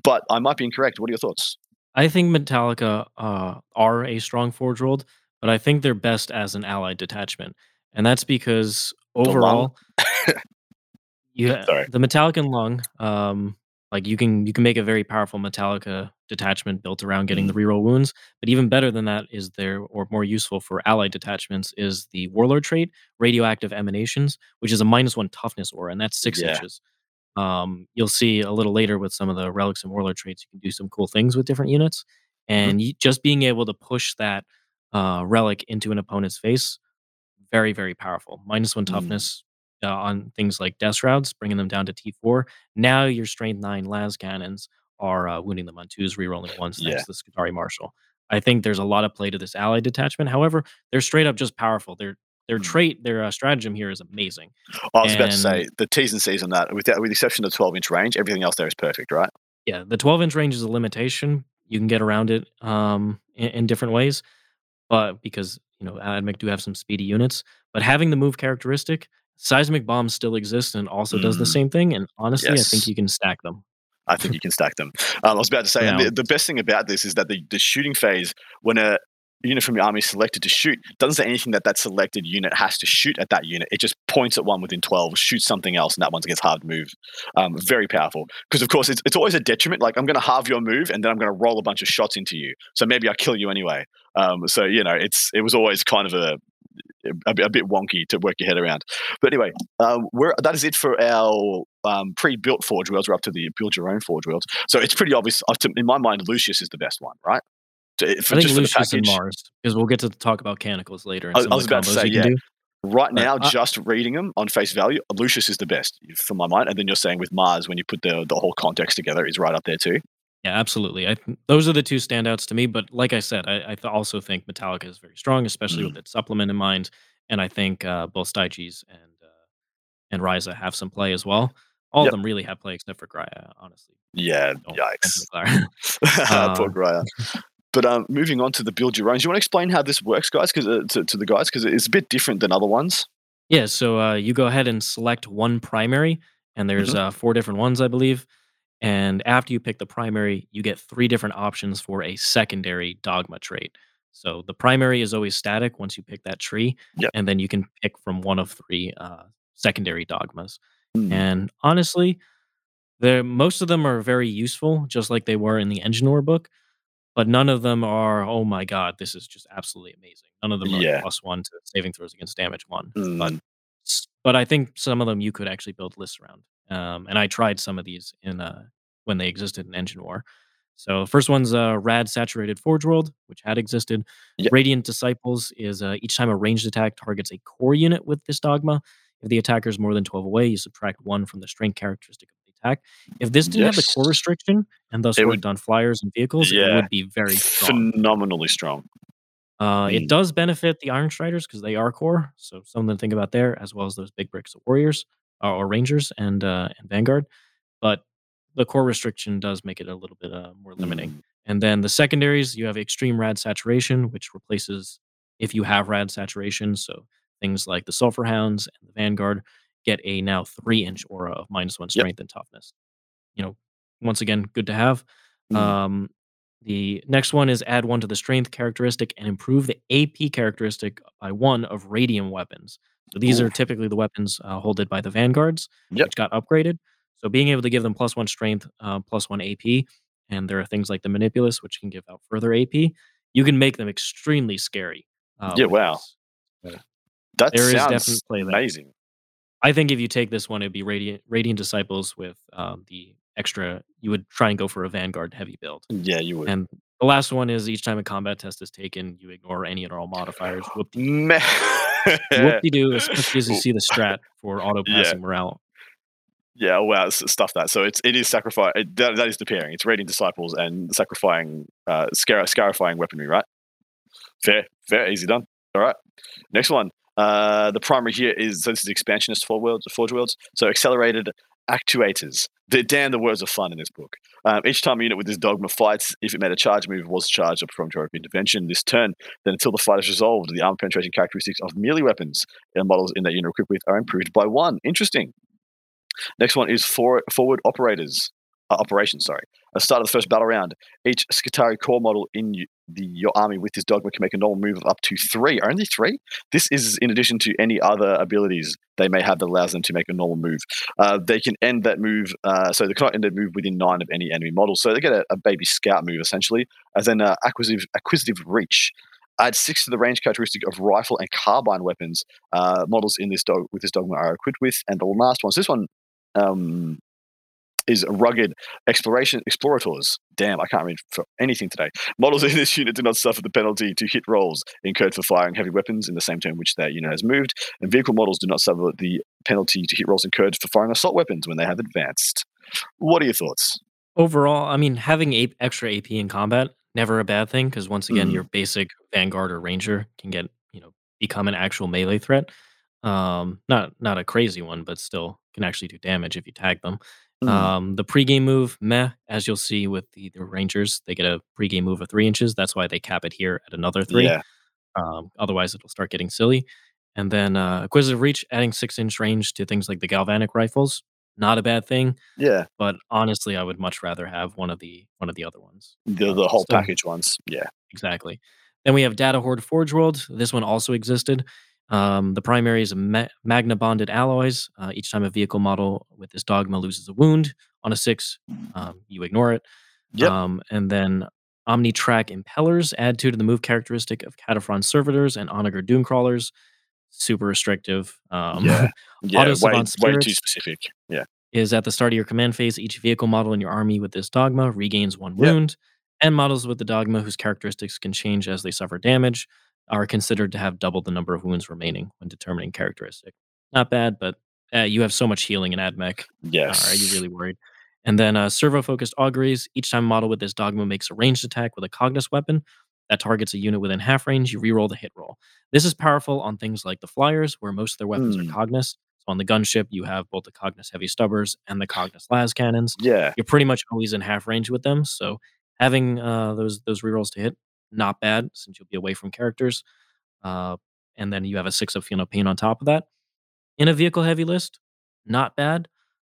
But I might be incorrect. What are your thoughts? I think Metalica uh, are a strong Forge World, but I think they're best as an allied detachment. And that's because overall, you Sorry. the Metallican lung, um, like you can you can make a very powerful Metalica detachment built around getting the reroll wounds. But even better than that is there, or more useful for allied detachments, is the Warlord trait, Radioactive Emanations, which is a minus one toughness aura, and that's six Yeah. inches. Um, you'll see a little later with some of the relics and warlord traits, you can do some cool things with different units. Mm-hmm. And you, just being able to push that uh, relic into an opponent's face, very, very powerful. Minus one Mm. toughness uh, on things like death shrouds, bringing them down to T4. Now your strength nine las cannons are uh, wounding them on twos, rerolling ones Yeah. thanks to the Skitarii Marshal. I think there's a lot of play to this allied detachment. However, they're straight up just powerful. Their their Mm. trait, their uh, stratagem here is amazing. I was about to say the T's and C's on that, with the, with the exception of the 12 inch range, everything else there is perfect, right? yeah, the 12 inch range is a limitation. You can get around it um, in, in different ways, but because you know Admech do have some speedy units, but having the move characteristic, seismic bombs still exist and also does the Mm. same thing. And honestly, I think you can stack them. I think you can stack them. Um, I was about to say, and the, the best thing about this is that the, the shooting phase, when a unit from your army is selected to shoot, doesn't say anything that that selected unit has to shoot at that unit. It just points at one within 12, shoots something else, and that one gets hard move. Um, very powerful. Because, of course, it's, it's always a detriment. Like, I'm going to halve your move, and then I'm going to roll a bunch of shots into you. So maybe I kill you anyway. Um, so, you know, it's it was always kind of a, a, bit- a bit wonky to work your head around. But anyway, um, we're, that is it for our um, pre-built Forge Worlds. We're up to the build your own Forge Worlds. So it's pretty obvious. uh, In my mind, Lucius is the best one, right? To- For, I think just for the Lucius and. Mars, because we'll get to talk about canticles later. And I- some I was about to say, yeah. Right now, just reading them on face value, Lucius is the best for my mind. And then you're saying with Mars, when you put the the whole context together, is right up there too. Yeah, absolutely. I those are the two standouts to me. But like I said, I, I th- also think Metalica is very strong, especially Mm. with its supplement in mind. And I think uh, both Stygies and uh, and Ryza have some play as well. All Yep. of them really have play except for Graia, honestly. Yeah, yikes. Poor Uh, Graia. But um, moving on to the build your own, do you want to explain how this works, guys? Because uh, to, to the guys, because it's a bit different than other ones. Yeah, so uh, you go ahead and select one primary, and there's Mm-hmm. uh, four different ones, I believe. And after you pick the primary, you get three different options for a secondary dogma trait. So the primary is always static once you pick that tree, Yep. and then you can pick from one of three uh, secondary dogmas. Hmm. And honestly, the most of them are very useful, just like they were in the Engine War book. But none of them are, oh my god, this is just absolutely amazing. None of them are Yeah. plus one to saving throws against damage one. Mm, But but I think some of them you could actually build lists around. Um, and I tried some of these in uh, when they existed in Engine War. So first one's uh, Rad Saturated Forge World, which had existed. Yep. Radiant Disciples is uh, each time a ranged attack targets a core unit with this dogma. If the attacker is more than 12 away, you subtract one from the strength characteristic of attack. If this didn't have the core restriction and thus It worked on flyers and vehicles, it would be very strong. phenomenally strong. Uh, Mm. It does benefit the Iron Striders because they are core, so something to think about there, as well as those big bricks of Warriors uh, or Rangers and uh, and Vanguard. But the core restriction does make it a little bit uh, more limiting. Mm, And then the secondaries, you have Extreme Rad Saturation, which replaces if you have Rad Saturation. So things like the Sulphur Hounds and the Vanguard get a now three inch aura of minus one Yep. strength and toughness. You know, once again, good to have. Mm. Um, the next one is add one to the strength characteristic and improve the AP characteristic by one of radium weapons. So these Ooh. are typically the weapons uh, holded by the vanguards, Yep. which got upgraded. So being able to give them plus one strength, uh, plus one AP, and there are things like the manipulus, which can give out further AP. You can make them extremely scary. Uh, Yeah, wow. this. That There is sounds definite play there. amazing. I think if you take this one, it'd be radiant radiant disciples with um, the extra. You would try and go for a vanguard heavy build. Yeah, you would. And the last one is each time a combat test is taken, you ignore any and all modifiers. Whoop de doo, especially as you see the strat for auto Yeah. passing morale. Yeah, well, stuff that. So it's it is sacrifice. It, that, that is the pairing. It's radiant disciples and sacrificing, uh, scar- scarifying weaponry. Right? Fair, fair, easy done. All right. Next one. Uh, the primary here is so this is expansionist Forge Worlds. Forge Worlds. So accelerated actuators. Damn, the words are fun in this book. Um, each time a unit with this dogma fights, if it made a charge move, was charged or performed heroic intervention this turn, then until the fight is resolved, the armor penetration characteristics of melee weapons and models in that unit equipped with are improved by one. Interesting. Next one is for, forward operators. Uh, operations, sorry. At the start of the first battle round, each Skitarii core model in the, your army with this dogma can make a normal move of up to three. Only three? This is in addition to any other abilities they may have that allows them to make a normal move. Uh, they can end that move, uh, so they cannot end that move within nine of any enemy model. So they get a, a baby scout move essentially, as an uh, acquisitive, acquisitive reach. Add six to the range characteristic of rifle and carbine weapons uh, models in this dog with this dogma are equipped with. And the last one, so this one um, is rugged exploration explorators. Damn, I can't read for anything today. Models in this unit do not suffer the penalty to hit rolls incurred for firing heavy weapons in the same turn which that unit has moved, and vehicle models do not suffer the penalty to hit rolls incurred for firing assault weapons when they have advanced. What are your thoughts? Overall, I mean, having a- extra AP in combat never a bad thing because once again, Mhm. your basic vanguard or ranger can get you know become an actual melee threat. Um, not not a crazy one, but still can actually do damage if you tag them. Mm. Um, the pregame move, meh, as you'll see with the, the Rangers, they get a pregame move of three inches. That's why they cap it here at another three. Yeah, Um, otherwise, it'll start getting silly. And then uh, acquisitive reach, adding six inch range to things like the galvanic rifles, not a bad thing. yeah, But honestly, I would much rather have one of the one of the other ones. the the whole still- package ones. Yeah, Exactly. Then we have Data Horde Forge World. This one also existed. Um, the primary is ma- magna bonded alloys. Uh, each time a vehicle model with this dogma loses a wound on a six, um, you ignore it. Yep. Um, and then Omnitrack impellers add two to the move characteristic of Cataphron servitors and Onager Dunecrawlers. Super restrictive. Um, Yeah. yeah, Auto way, way too specific. Yeah, is at the start of your command phase, each vehicle model in your army with this dogma regains one Yep. wound, and models with the dogma whose characteristics can change as they suffer damage are considered to have double the number of wounds remaining when determining characteristic. Not bad, but uh, you have so much healing in AdMech. Uh, yes. are you really worried? And then uh, servo focused auguries. Each time a model with this dogma makes a ranged attack with a Cognis weapon that targets a unit within half range, you reroll the hit roll. This is powerful on things like the flyers, where most of their weapons Hmm. are Cognis. So on the gunship, you have both the Cognis heavy stubbers and the Cognis las cannons. Yeah, You're pretty much always in half range with them. So having uh, those those rerolls to hit, not bad since you'll be away from characters. Uh, and then you have a six of feel no pain on top of that. In a vehicle heavy list, not bad.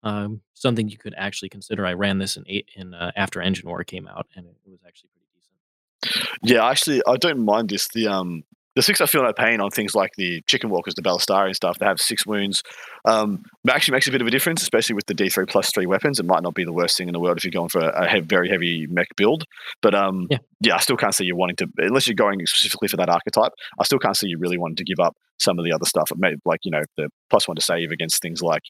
Um, something you could actually consider. I ran this in eight in uh, after Engine War came out, and it, it was actually pretty decent. yeah. Actually, I don't mind this. The um, the six I feel no pain on things like the chicken walkers, the Ballistarii and stuff. They have six wounds. Um, it actually makes a bit of a difference, especially with the D three plus three weapons. It might not be the worst thing in the world if you're going for a, very heavy mech build, but um, Yeah. yeah, I still can't see you wanting to unless you're going specifically for that archetype. I still can't see you really wanting to give up some of the other stuff. It may, like you know the plus one to save against things like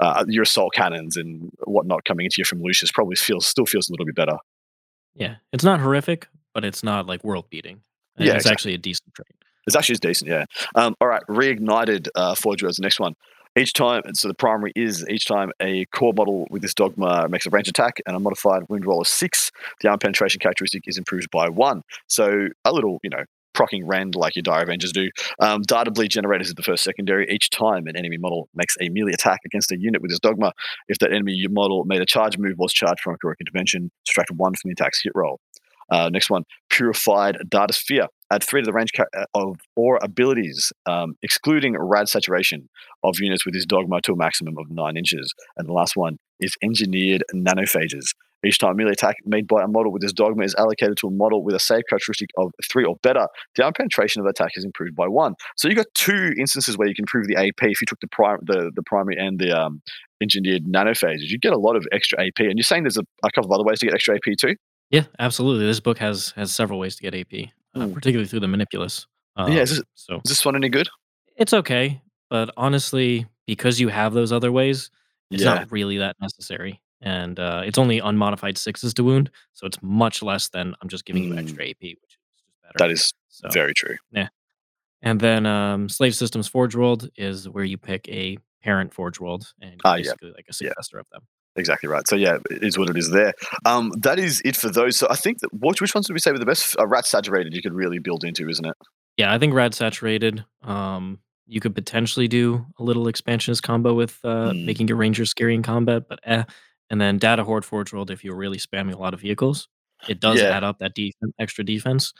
uh, your assault cannons and whatnot coming into you from Lucius probably feels still feels a little bit better. Yeah, it's not horrific, but it's not like world beating. And Yeah, it's exactly. actually a decent trade. It's actually is decent, yeah. Um, all right, reignited uh, Forge Worlds, the next one. Each time, and so the primary is each time a core model with this dogma makes a range attack and a modified wound roll of six, the arm penetration characteristic is improved by one. So a little, you know, procking rend like your Dire Avengers do. Um, data bleed generators is the first secondary. Each time an enemy model makes a melee attack against a unit with this dogma, if that enemy model made a charge move, was charged from a heroic intervention, subtract one from the attack's hit roll. Uh, next one, Purified Data Sphere. Add three to the range uh, of or abilities, um, excluding rad saturation of units with his dogma to a maximum of nine inches. And the last one is engineered nanophages. Each time a melee attack made by a model with this dogma is allocated to a model with a save characteristic of three or better, down penetration of the attack is improved by one. So you got two instances where you can improve the AP if you took the the, the primary and the um, engineered nanophages. You get a lot of extra AP, and you're saying there's a, a couple of other ways to get extra AP too. Yeah, absolutely. This book has has several ways to get AP, uh, Mm. particularly through the manipulus. Um, Yeah, is this- so Is this one any good? it's okay, but honestly, because you have those other ways, it's Yeah. not really that necessary. And uh, it's only unmodified sixes to wound, so it's much less than I'm just giving you Mm. extra AP, which is just better. That is so. very true. Yeah. And then um, Slave Systems Forge World is where you pick a parent Forge World and Ah, yeah. basically like a Yeah. successor of them. Exactly right. So yeah, it is what it is there. Um, that is it for those. So I think that which, which ones would we say were the best? Uh, Rad Saturated you could really build into, isn't it? Yeah, I think Rad Saturated. Um, you could potentially do a little expansionist combo with uh, Mm. making your ranger scary in combat, but eh. And then Data Horde Forge World if you're really spamming a lot of vehicles. It does Yeah. add up that def- extra defense.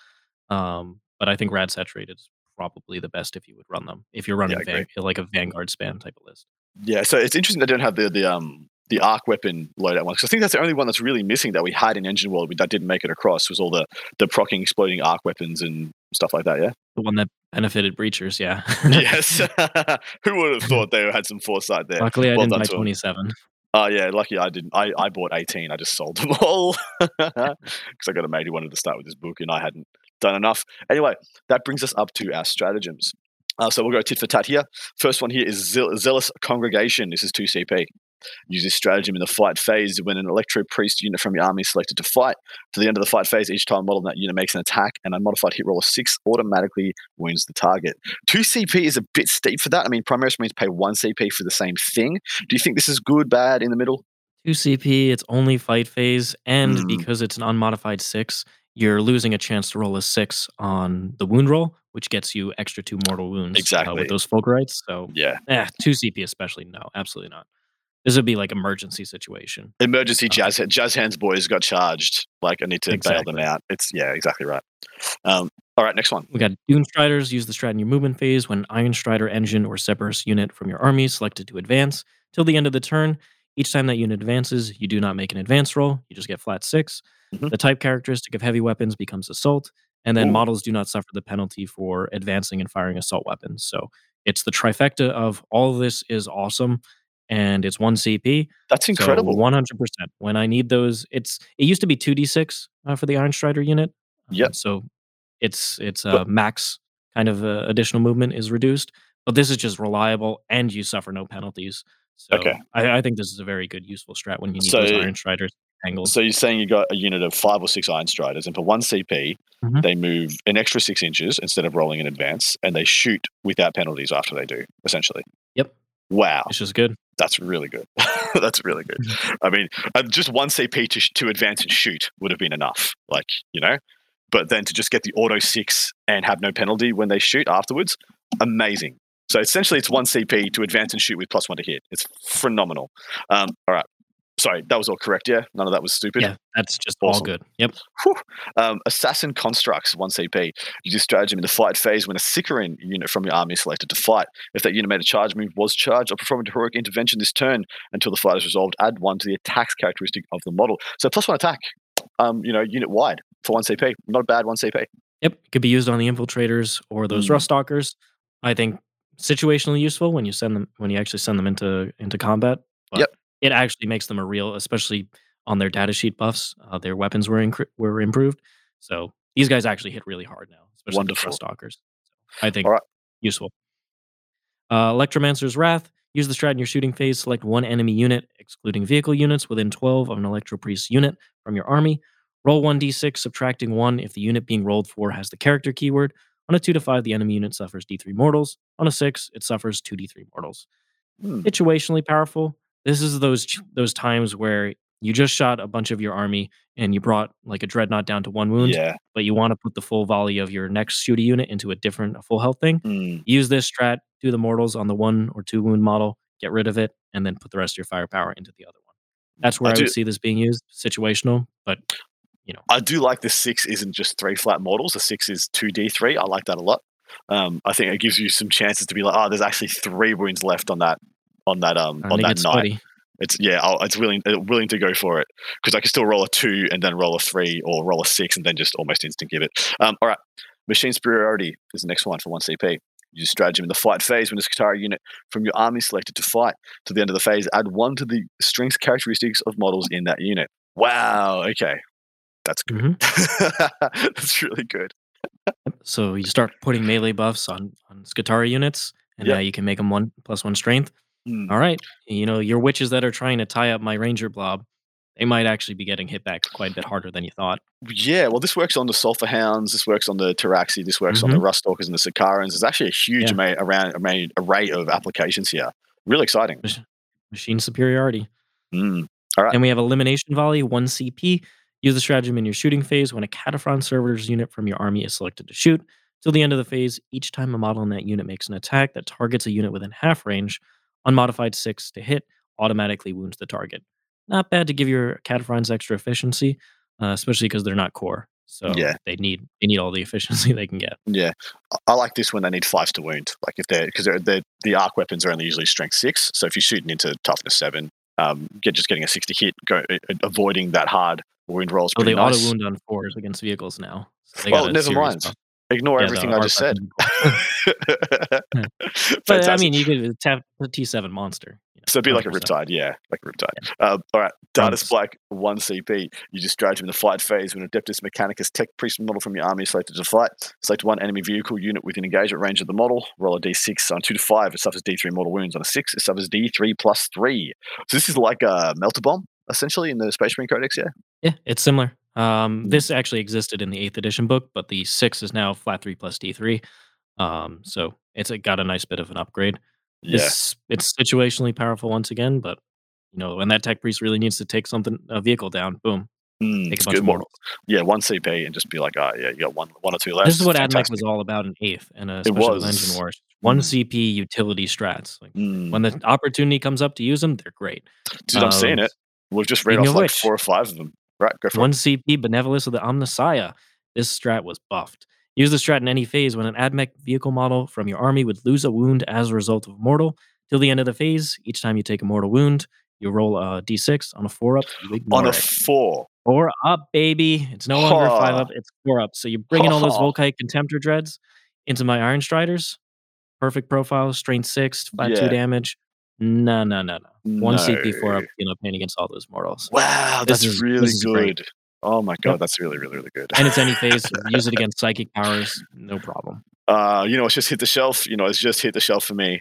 Um, but I think Rad Saturated is probably the best if you would run them. If you're running agree. van- like a Vanguard spam type of list. Yeah. So it's interesting they don't have the the um the arc weapon loadout one. I think that's the only one that's really missing that we had in Engine War that didn't make it across was all the the procking exploding arc weapons and stuff like that. Yeah, the one that benefited breachers. Yeah. yes. Who would have thought they had some foresight there? Luckily, I well didn't buy twenty seven. Oh uh, yeah, lucky I didn't. I, I bought eighteen. I just sold them all because I got a mate who wanted to start with this book, and I hadn't done enough. Anyway, that brings us up to our stratagems. Uh, so we'll go tit for tat here. First one here is Zealous Congregation. This is 2CP. Use this stratagem in the fight phase when an electro priest unit from your army is selected to fight. To the end of the fight phase, each time a model in that unit makes an attack and a modified hit roll of six automatically wounds the target. Two CP is a bit steep for that. I mean, Primaris means pay one CP for the same thing. Do you think this is good, bad, in the middle? Two CP, it's only fight phase, and mm. because it's an unmodified six, you're losing a chance to roll a six on the wound roll, which gets you extra two mortal wounds exactly. Uh, with those fulgurites. So yeah, eh, two CP especially, no, absolutely not. This would be like emergency situation. Emergency Uh, jazz jazz hands boys got charged. Like I need to bail them out. It's yeah, exactly right. Um, all right, next one. We got Dune Striders. Use the strat in your movement phase when Iron Strider engine or Serberys unit from your army selected to advance. Till the end of the turn, each time that unit advances, you do not make an advance roll. You just get flat 6 Mhm. The type characteristic of heavy weapons becomes assault, and then Ooh. models do not suffer the penalty for advancing and firing assault weapons. So it's the trifecta of all of this is awesome, and it's one CP. That's incredible. One hundred percent. When I need those, it's it used to be two d six uh, for the Iron Strider unit. Yeah. Um, so it's it's But- uh, max kind of uh, additional movement is reduced, but this is just reliable and you suffer no penalties. So Okay. I, I think this is a very good useful strat when you need those So- Iron Striders angled. So you're saying you got a unit of five or six Iron Striders, and for one CP, Mhm. they move an extra six inches instead of rolling in advance, and they shoot without penalties after they do. Essentially. Yep. Wow, It's just good. that's really good. that's really good. I mean, uh, just one CP to to advance and shoot would have been enough. Like you know, but then to just get the auto six and have no penalty when they shoot afterwards, amazing. So essentially, it's one CP to advance and shoot with plus one to hit. It's phenomenal. Um, all right. Sorry, that was all correct. Yeah, none of that was stupid. Yeah, that's just all good. Yep. Um, Assassin Constructs, 1 CP. You do stratagem in the fight phase when a Sicarian unit from your army is selected to fight. If that unit made a charge move, was charged, or performed a heroic intervention this turn until the fight is resolved, add 1 to the attacks characteristic of the model. So plus 1 attack, um, you know, unit wide for 1 CP. Not a bad 1 CP. Yep. It could be used on the infiltrators or those Mm. rust stalkers. I think situationally useful when you send them when you actually send them into into combat. But Yep. It actually makes them a real, especially on their data sheet buffs. Uh, their weapons were incre- were improved. So these guys actually hit really hard now, especially Wonderful. the stalkers. I think Alright. useful. Uh, Electromancer's Wrath. Use the strat in your shooting phase. Select one enemy unit, excluding vehicle units, within 12 of an Electro Priest unit from your army. Roll 1d6, subtracting 1 if the unit being rolled for has the character keyword. On a 2 to 5, the enemy unit suffers d3 mortals. On a 6, it suffers 2d3 mortals. Hmm. Situationally powerful. This is those those times where you just shot a bunch of your army and you brought like a dreadnought down to one wound, Yeah. but you want to put the full volley of your next shooty unit into a different a full health thing. Mm. Use this strat, do the mortals on the one or two wound model, get rid of it, and then put the rest of your firepower into the other one. That's where I I, do- would see this being used. Situational, but you know. I do like the six isn't just three flat models. The six is two D three. I like that a lot. Um, I think it gives you some chances to be like, oh, there's actually three wounds left on that on that um Time on that get night. It's yeah, I'll, it's willing uh, willing to go for it because I can still roll a two and then roll a three or roll a six and then just almost instant give it. Um, all right, machine superiority is the next one for one CP. Use stratagem in the fight phase when a Skitarii unit from your army selected to fight. To the end of the phase, add one to the strength characteristics of models in that unit. Wow. Okay, that's good. Mhm. that's really good. So you start putting melee buffs on on Skitarii units, and Yep. now you can make them one plus one strength. Mm. All right, you know your witches that are trying to tie up my ranger blob, they might actually be getting hit back quite a bit harder than you thought. Yeah, well, this works on the Sulphur Hounds. This works on the Pteraxii. This works on the Ruststalkers and the Sicarians. There's actually a huge Mm-hmm. Yeah. array, around, array, of applications here. Really exciting. Machine superiority. Mm. And we have elimination volley, one CP. Use the stratagem in your shooting phase when a Cataphron servitor's unit from your army is selected to shoot. Till the end of the phase, each time a model in that unit makes an attack that targets a unit within half range, unmodified six to hit, automatically wounds the target. Not bad to give your Cataphrons extra efficiency, uh, especially because they're not core. So Yeah. they need they need all the efficiency they can get. Yeah, I- like this when they need fives to wound. Like if they're because they're, they're, the arc weapons are only usually strength six. So if you're shooting into toughness seven, um, get just getting a six to hit, go avoiding that hard wound rolls. Oh, they nice. auto wound on fours against vehicles now. So they Well, got never mind. Ignore Yeah, everything I just said. But I mean, you could tap the T7 monster. you know, So it'd be like a 100%. Riptide, yeah, like a Riptide. Uh, all right, Data Black, one CP. You just drag him in the fight phase when Adeptus Mechanicus Tech Priest model from your army is selected to fight. Select one enemy vehicle unit within engagement range of the model. Roll a d6 on 2 to 5. It suffers d3 mortal wounds. On a 6, it suffers d3 plus 3. So this is like a Melter Bomb, essentially, in the Space Marine Codex, yeah? Yeah, it's similar. Um, Mm. this actually existed in the eighth edition book, but the six is now flat three plus D three. Um, so it's a, got a nice bit of an upgrade. Yeah. It's it's situationally powerful once again, but you know when that tech priest really needs to take something a vehicle down, boom, Mm, take a it's bunch good. More- mortals. Yeah, one CP and just be like, oh, yeah, you got one, one or two left. This is what AdMech was all about in eighth, and a special was. Engine Wars. One Mm. CP utility strats. Like Mm. when the opportunity comes up to use them, they're great. Dude, I'm seeing Um, it. We've just read off like which- four or five of them. Right, go for One it. CP Benevolence of the Omnissiah. This strat was buffed. Use the strat in any phase when an AdMech vehicle model from your army would lose a wound as a result of mortal. Till the end of the phase, each time you take a mortal wound, you roll a d6 on a four up. On a it. four. Four up, baby. It's no longer a five up, it's four up. So you bring in all those. Volkite Contemptor Dreads into my Iron Striders. Perfect profile, strength six, flat Yeah. two damage. No, no, no, no. One CP No. up, you know, pain against all those mortals. Wow, This that's is- really is good. Oh my god, Yep. that's really, really, really good. And it's any phase. use it against psychic powers, no problem. uh, you know, it's just hit the shelf. You know, it's just hit the shelf for me.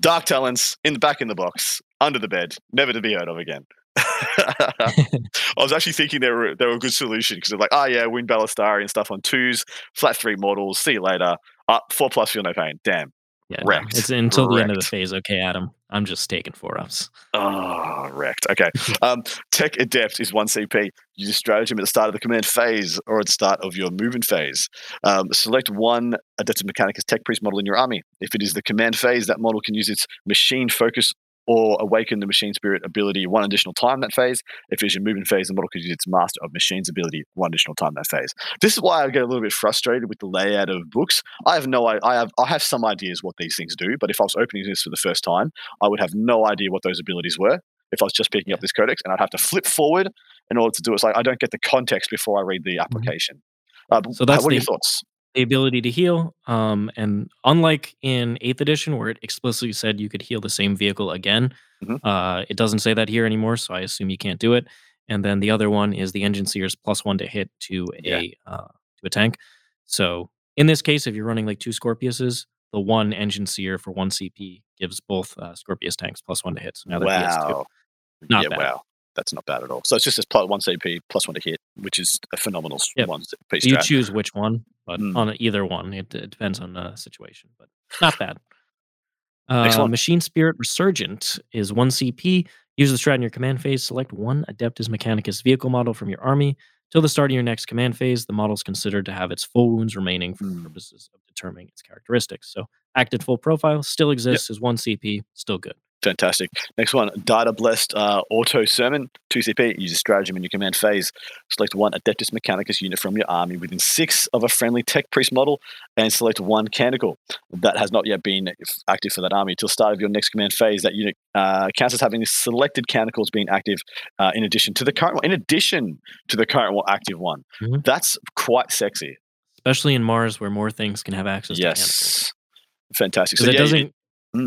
Dark talents in the back in the box, under the bed, never to be heard of again. I was actually thinking they were they were a good solution because they're like, oh yeah, win Ballistarii and stuff on twos, flat three mortals. See you later. Uh, four plus, feel no pain. Damn. Yeah, no, Wrecked. it's until the end of the phase. Okay, Adam, I'm just taking four ups. Oh, wrecked. Okay. Um, Tech Adept is one CP. You stratagem at the start of the command phase or at the start of your movement phase. Um, select one Adeptus Mechanicus Tech Priest model in your army. If it is the command phase, that model can use its machine focus or awaken the machine spirit ability one additional time that phase. If it's your movement phase, the model can use its master of machines ability one additional time that phase. This is why I get a little bit frustrated with the layout of books. I have no I I have I have some ideas what these things do, but if I was opening this for the first time, I would have no idea what those abilities were if I was just picking up this codex, and I'd have to flip forward in order to do it. It's like I don't get the context before I read the application. Uh, Mm-hmm. So that's what are your thoughts? The ability to heal, um, and unlike in Eighth Edition, where it explicitly said you could heal the same vehicle again, Mhm. uh, it doesn't say that here anymore. So I assume you can't do it. And then the other one is the Enginseer's plus one to hit to Yeah. a uh, to a tank. So in this case, if you're running like two Skorpiuses, the one Engine Seer for one CP gives both uh, Skorpius tanks plus one to hit. So now that he has two. Wow, Not yeah, bad. wow, that's not bad at all. So it's just this plus one CP plus one to hit, which is a phenomenal Yep. one CP You choose which one, but Mm. on either one, it, it depends on the situation, but not bad. Uh. Machine Spirit Resurgent is one CP. Use the strat in your command phase. Select one Adeptus Mechanicus vehicle model from your army. Till the start of your next command phase, the model is considered to have its full wounds remaining for Mm. purposes of determining its characteristics. So, acted full profile still exists as one CP, still good. Fantastic. Next one, Data Blessed uh, Auto Sermon, 2CP. Use a stratagem in your command phase. Select one Adeptus Mechanicus unit from your army within six of a friendly Tech Priest model and select one Canticle that has not yet been active for that army. Till start of your next command phase, that unit uh, counts as having selected Canticles being active uh, in addition to the current one. In addition to the current one, active one. Mhm. That's quite sexy. Especially in Mars where more things can have access to canticles. Yes. Fantastic. Because it yeah, doesn't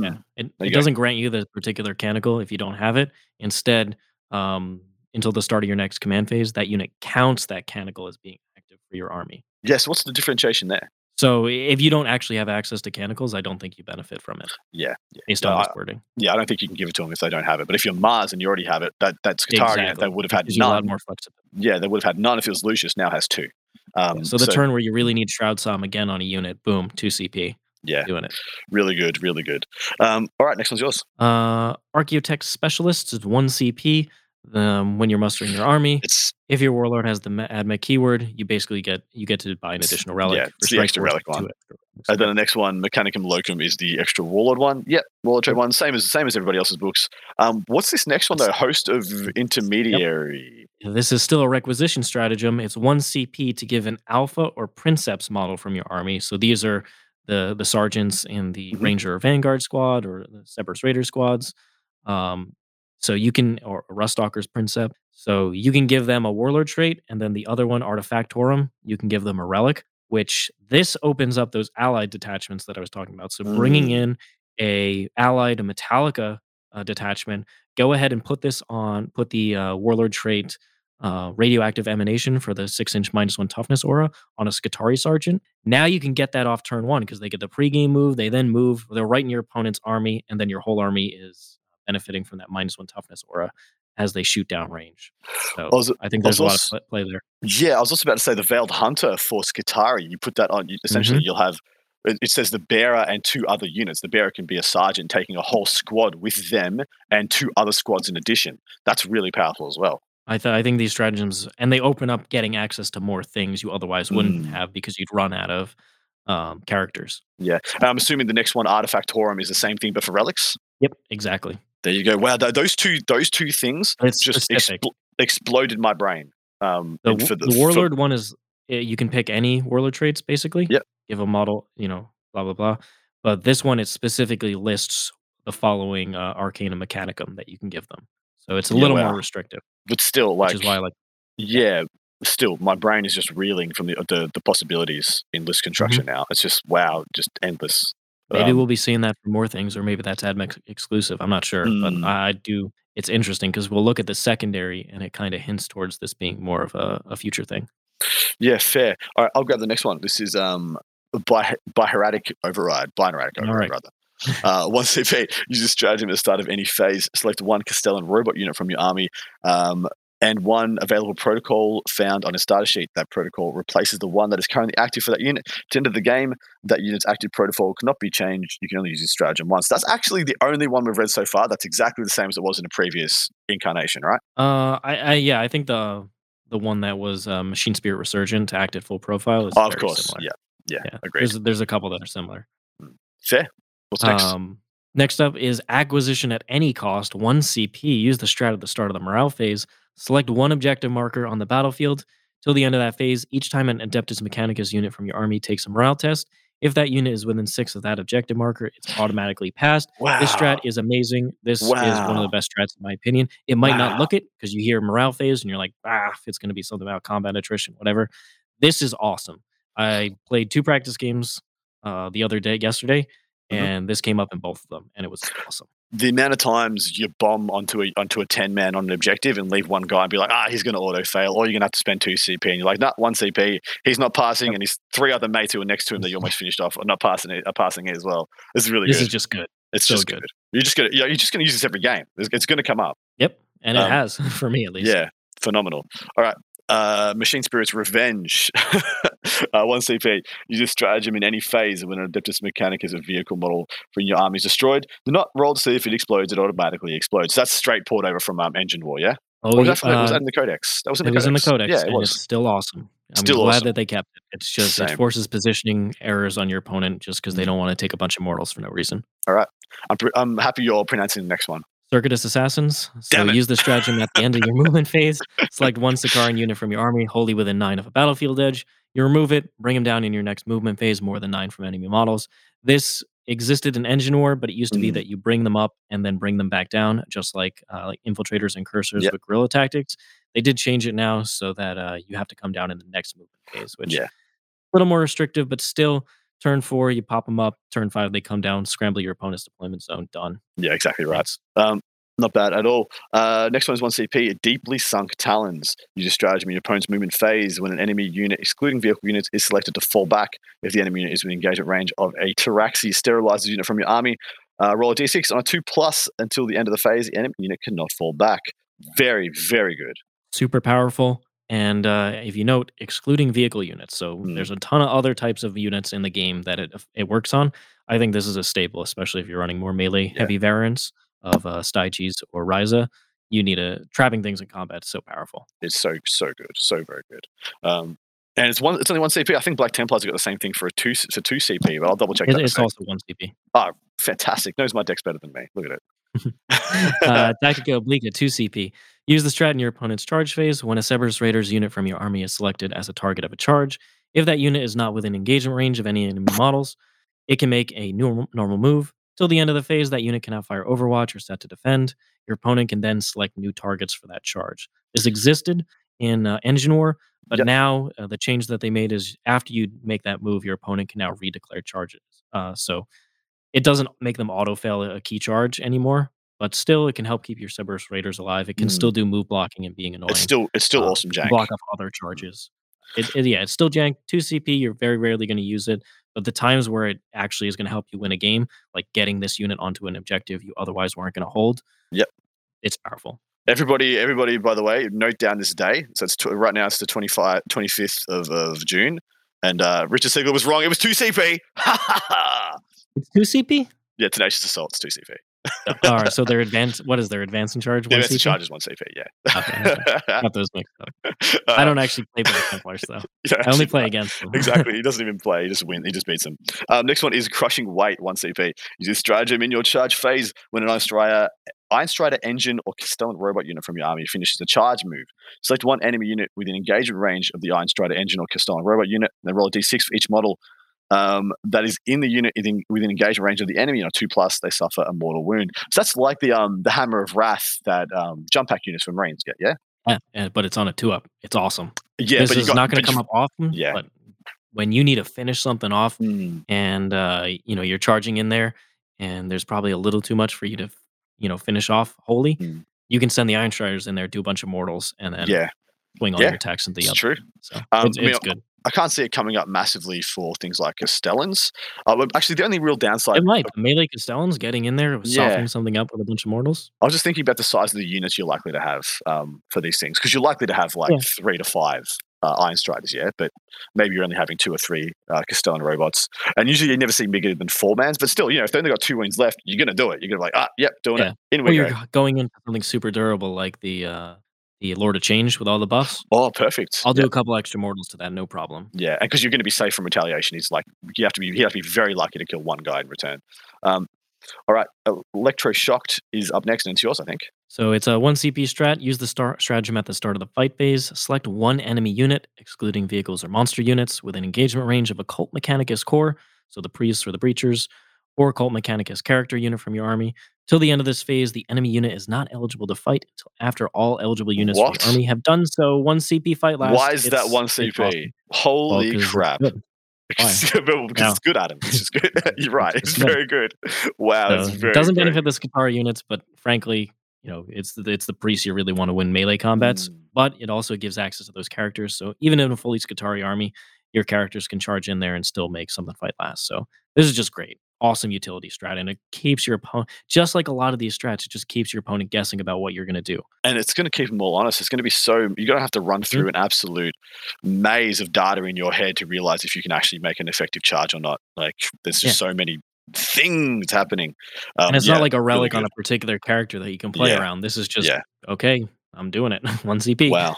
yeah, it, it doesn't grant you the particular canticle if you don't have it. Instead, um, until the start of your next command phase, that unit counts that canticle as being active for your army. Yes. What's the differentiation there? So if you don't actually have access to canticles, I don't think you benefit from it Yeah. yeah. based No, on I- this wording. Yeah, I don't think you can give it to them if they don't have it. But if you're Mars and you already have it, that that's Katari, Exactly. they would have had none. more flexibility. Yeah, they would have had none if it was Lucius. Now has two. Um, so the turn where you really need Shroud Psalm again on a unit, boom, two CP, yeah, doing it. really good, really good. Um, all right, next one's yours. Uh, Archaeotech Specialist is one CP. Um, when you're mustering your army, It's if your warlord has the AdMech keyword, you basically get you get to buy an additional relic. yeah, it's the extra relic one. and then the next one, Mechanicum Locum, is the extra Warlord one. Yep, Warlord trait one, same as same as everybody else's books. Um, what's this next one though? Host of Intermediary. This is still a requisition stratagem. It's one CP to give an alpha or princeps model from your army. So these are the the sergeants in the Mhm. Ranger or Vanguard squad or the Serberys Raider squads. Um, so you can or Ruststalker's Princep. So you can give them a warlord trait, and then the other one, Artifactorum, you can give them a relic. Which this opens up those allied detachments that I was talking about. So bringing Mm. in a allied Metalica uh, detachment, go ahead and put this on. Put the uh, warlord trait uh, radioactive emanation for the six inch minus one toughness aura on a Skitarii Sergeant. Now you can get that off turn one because they get the pregame move. They then move, they're right in your opponent's army, and then your whole army is benefiting from that minus one toughness aura as they shoot down range. So I was- I think I there's a lot of also- pla- play there. Yeah, I was also about to say the Veiled Hunter for Skitarii. You put that on. You, essentially, you'll have. It says the bearer and two other units. The bearer can be a sergeant taking a whole squad with them and two other squads in addition. That's really powerful as well. I, th- I think these stratagems and they open up getting access to more things you otherwise wouldn't Mm. have because you'd run out of um, characters. Yeah, and I'm assuming the next one, Artifactorum, is the same thing but for relics. Yep, exactly. There you go. Wow, th- those two those two things It's just expl- exploded my brain. Um, The, for the for- warlord one is uh, you can pick any warlord traits basically. Yep. Give a model, you know, blah blah blah. But this one it specifically lists the following uh, arcana mechanicum that you can give them. So it's a Yeah, little wow. more restrictive, but still, like, which is why like. yeah, still, my brain is just reeling from the the, the possibilities in list construction now. It's just wow, just endless. Maybe Um, we'll be seeing that for more things, or maybe that's AdMech exclusive. I'm not sure, Mm. but I do. It's interesting because we'll look at the secondary, and it kind of hints towards this being more of a, a future thing. Yeah, fair. All right, I'll grab the next one. This is um by Biheratic Override, Bineratic Override, right. rather. Uh, one CP, use this stratagem at the start of any phase. Select one Kastelan robot unit from your army um, and one available protocol found on a starter sheet. That protocol replaces the one that is currently active for that unit. To end of the game, that unit's active protocol cannot be changed. You can only use this stratagem once. That's actually the only one we've read so far. That's exactly the same as it was in a previous incarnation, right? Uh, I, I yeah, I think the the one that was uh, Machine Spirit Resurgent to act at full profile is Oh, of course. similar. Yeah. Yeah. yeah. Agreed. There's there's a couple that are similar. Fair. What's next? Um, next up is acquisition at any cost, one CP. Use the strat at the start of the morale phase. Select one objective marker on the battlefield. Till the end of that phase, each time an Adeptus Mechanicus unit from your army takes a morale test, if that unit is within six of that objective marker, it's automatically passed. wow. This strat is amazing. This is one of the best strats in my opinion. It might not look it because you hear morale phase and you're like, ah, it's going to be something about combat attrition, whatever. This is awesome. I played two practice games uh, the other day, yesterday, Mhm. and this came up in both of them, and it was awesome. the amount of times you bomb onto a onto a ten man on an objective and leave one guy and be like, ah, he's going to auto fail, or you're going to have to spend two CP, and you're like, nah, one CP, he's not passing, and his three other mates who are next to him that you almost finished off are not passing it, are passing it as well. It's really This good. is just good. it's so just good. good. You're just gonna, you're just going to use this every game. It's, it's going to come up. Yep, and it Um, has for me at least. Yeah, phenomenal. All right. Uh, Machine Spirit's Revenge. uh, one CP. Use this stratagem in any phase when an Adeptus mechanic Mechanicus a vehicle model from your army is destroyed. Do not roll to see if it explodes, it automatically explodes. That's straight poured over from um, Engine War, yeah? Oh, was, yeah, that, the- was uh, that in the Codex? That was in the it was in the Codex. codex. Yeah, it was. It's still awesome. I'm Still glad awesome. that they kept it. It's just Same. it forces positioning errors on your opponent just because they Mhm. don't want to take a bunch of mortals for no reason. I'm, pre- I'm happy you're pronouncing the next one. Circuitous Assassins. So use the stratagem at the end of your movement phase. Select one Sicarian unit from your army, wholly within nine of a battlefield edge. You remove it, bring them down in your next movement phase, more than nine from enemy models. This existed in Engine War, but it used to be Mhm. that you bring them up and then bring them back down, just like uh, like infiltrators and cursors Yep. with guerrilla tactics. They did change it now so that uh, you have to come down in the next movement phase, which Yeah. a little more restrictive, but still. Turn four, you pop them up. Turn five, they come down. Scramble your opponent's deployment zone. Done. Yeah, exactly right. Um, not bad at all. Uh, next one is 1 CP, Deeply Sunk Talons. Use a stratagem in your opponent's movement phase when an enemy unit, excluding vehicle units, is selected to fall back if the enemy unit is within engagement range of a Pteraxii sterilizes unit from your army. Uh, roll a d6 on a 2 plus until the end of the phase. The enemy unit cannot fall back. Very, very good. super powerful. And uh, if you note, excluding vehicle units, so Hmm. there's a ton of other types of units in the game that it it works on. I think this is a staple, especially if you're running more melee Yeah. heavy variants of uh, Stygies or Ryza. You need a trapping things in combat. is So powerful. It's so, so good. So very good. Um, and it's one. It's only one CP. I think Black Templars got the same thing for a two. It's a two CP, but I'll double check It- that. it's also one CP. Ah, oh, fantastic. Knows my deck's better than me. Look at it. uh, Tactica Oblique, 2 CP. Use the strat in your opponent's charge phase. When a Serberys Raiders unit from your army is selected as a target of a charge, if that unit is not within engagement range of any enemy models, it can make a normal, normal move. Till the end of the phase, that unit cannot fire Overwatch or set to defend. Your opponent can then select new targets for that charge. This existed in uh, Engine War, but Yep. now uh, the change that they made is after you make that move, your opponent can now redeclare charges. Uh, so it doesn't make them auto fail a key charge anymore, but still it can help keep your Serberys Raiders alive. It can Mm. still do move blocking and being annoying. It's still it's still uh, awesome, Jank. Block off other charges. It, it- yeah, it's still jank. Two CP, you're very rarely going to use it, but the times where it actually is going to help you win a game, like getting this unit onto an objective you otherwise weren't going to hold. Yep. it's powerful. Everybody, everybody. By the way, note down this day. So it's tw- right now. It's the 25, 25th of, of June, and uh, Richard Siegler was wrong. It was two CP. It's two CP. yeah, Tenacious Assault. It's two CP. All right, so their advance. What is their advance in charge? One that's charge is one CP. Yeah. Okay, Got those mixed up. I don't actually play Black Templars though. I only play against them. exactly. He doesn't even play. He just wins. He just beats them. Um, next one is crushing weight, one CP. Use this stratagem in your charge phase when an Iron Strider, Iron Strider engine or Kastelan robot unit from your army finishes the charge move. Select one enemy unit within engagement range of the Iron Strider engine or Kastelan robot unit, and then roll a d6 for each model um, that is in the unit within, within engagement range of the enemy. You know, two plus, they suffer a mortal wound. So that's like the um the Hammer of Wrath that um, jump pack units from Marines get. Yeah. Yeah, and- but it's on a two up. It's awesome. Yeah, this but is got- not going to come you- up often. Yeah. but when you need to finish something off, Mm, and uh, you know you're charging in there, and there's probably a little too much for you to, you know, finish off wholly. Mm. You can send the Iron Striders in there, do a bunch of mortals, and then yeah, swing all Yeah, your attacks into the it's other. true. So Um, it's, I mean, it's good. I can't see it coming up massively for things like Kastelans. Uh, actually, the only real downside, It might. Melee Kastelans getting in there, Yeah. softening something up with a bunch of mortals. I was just thinking about the size of the units you're likely to have um, for these things, because you're likely to have like Yeah. three to five uh, Iron Striders, yeah, but maybe you're only having two or three uh, Kastelan robots, and usually you never see bigger than four mans. But still, you know, if they only got two wings left, you're gonna do it. You're gonna be like, ah, yep, doing Yeah. it. In Or we you're go. going into something super durable like the uh, the Lord of Change with all the buffs. Oh, perfect. I'll do yeah. a couple extra mortals to that, no problem. Yeah, and because you're going to be safe from retaliation, he's like you have to be you have to be very lucky to kill one guy in return. Um, all right, Electro Shocked is up next, and it's yours, I think. So it's a one CP strat. Use the star- stratagem at the start of the fight phase. Select one enemy unit, excluding vehicles or monster units, within engagement range of a Cult Mechanicus core, so the priests or the breachers, or Cult Mechanicus character unit from your army. Till the end of this phase, the enemy unit is not eligible to fight until after all eligible units What? from your army have done so. One CP fight last. Why is that one CP? awesome. Well, Holy it's crap! Because Now- it's good, Adam. It's just good. You're right. It's It's very good. Wow, So, very it doesn't benefit the Skitarii units, but frankly, you know, it's the, it's the priest you really want to win melee combats. Mm. But it also gives access to those characters. So even in a fully Skitarii army, your characters can charge in there and still make something fight last. So this is just great, awesome utility strat, and it keeps your opponent just like a lot of these strats. It just keeps your opponent guessing about what you're going to do. and it's going to keep them all honest. It's going to be so you're going to have to run through Mm-hmm. an absolute maze of data in your head to realize if you can actually make an effective charge or not. Like there's just so many things happening, um, and it's yeah, not like a really relic on a particular character that you can play Yeah. around. This is just Yeah. okay. I'm doing it. one CP. Wow.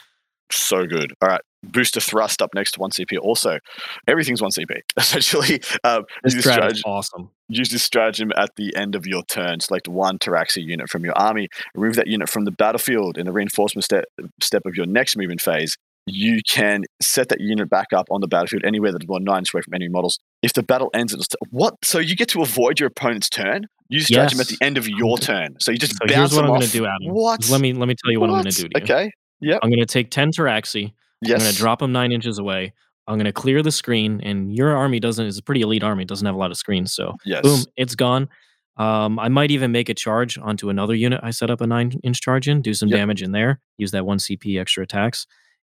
So good. All right. Booster thrust up next to one CP. Also, everything's one CP. Essentially, um, This use, awesome. use this stratagem at the end of your turn. Select one Pteraxii unit from your army. Remove that unit from the battlefield in the reinforcement step, step of your next movement phase. You can set that unit back up on the battlefield anywhere that's more nine inches away from enemy models. If the battle ends st- what? So you get to avoid your opponent's turn. Use stratagem at the end of your turn. So you just So bounce here's what them I'm off. gonna do, Adam. What? Let me let me tell you what, I'm gonna do to you. Okay. I'm gonna take 10 Pteraxii. Yes. I'm gonna drop them nine inches away. I'm gonna clear the screen, and your army doesn't is a pretty elite army. Doesn't have a lot of screens, so Yes. boom, it's gone. Um, I might even make a charge onto another unit. I set up a nine inch charge in, do some Yep. damage in there, use that one CP extra attacks,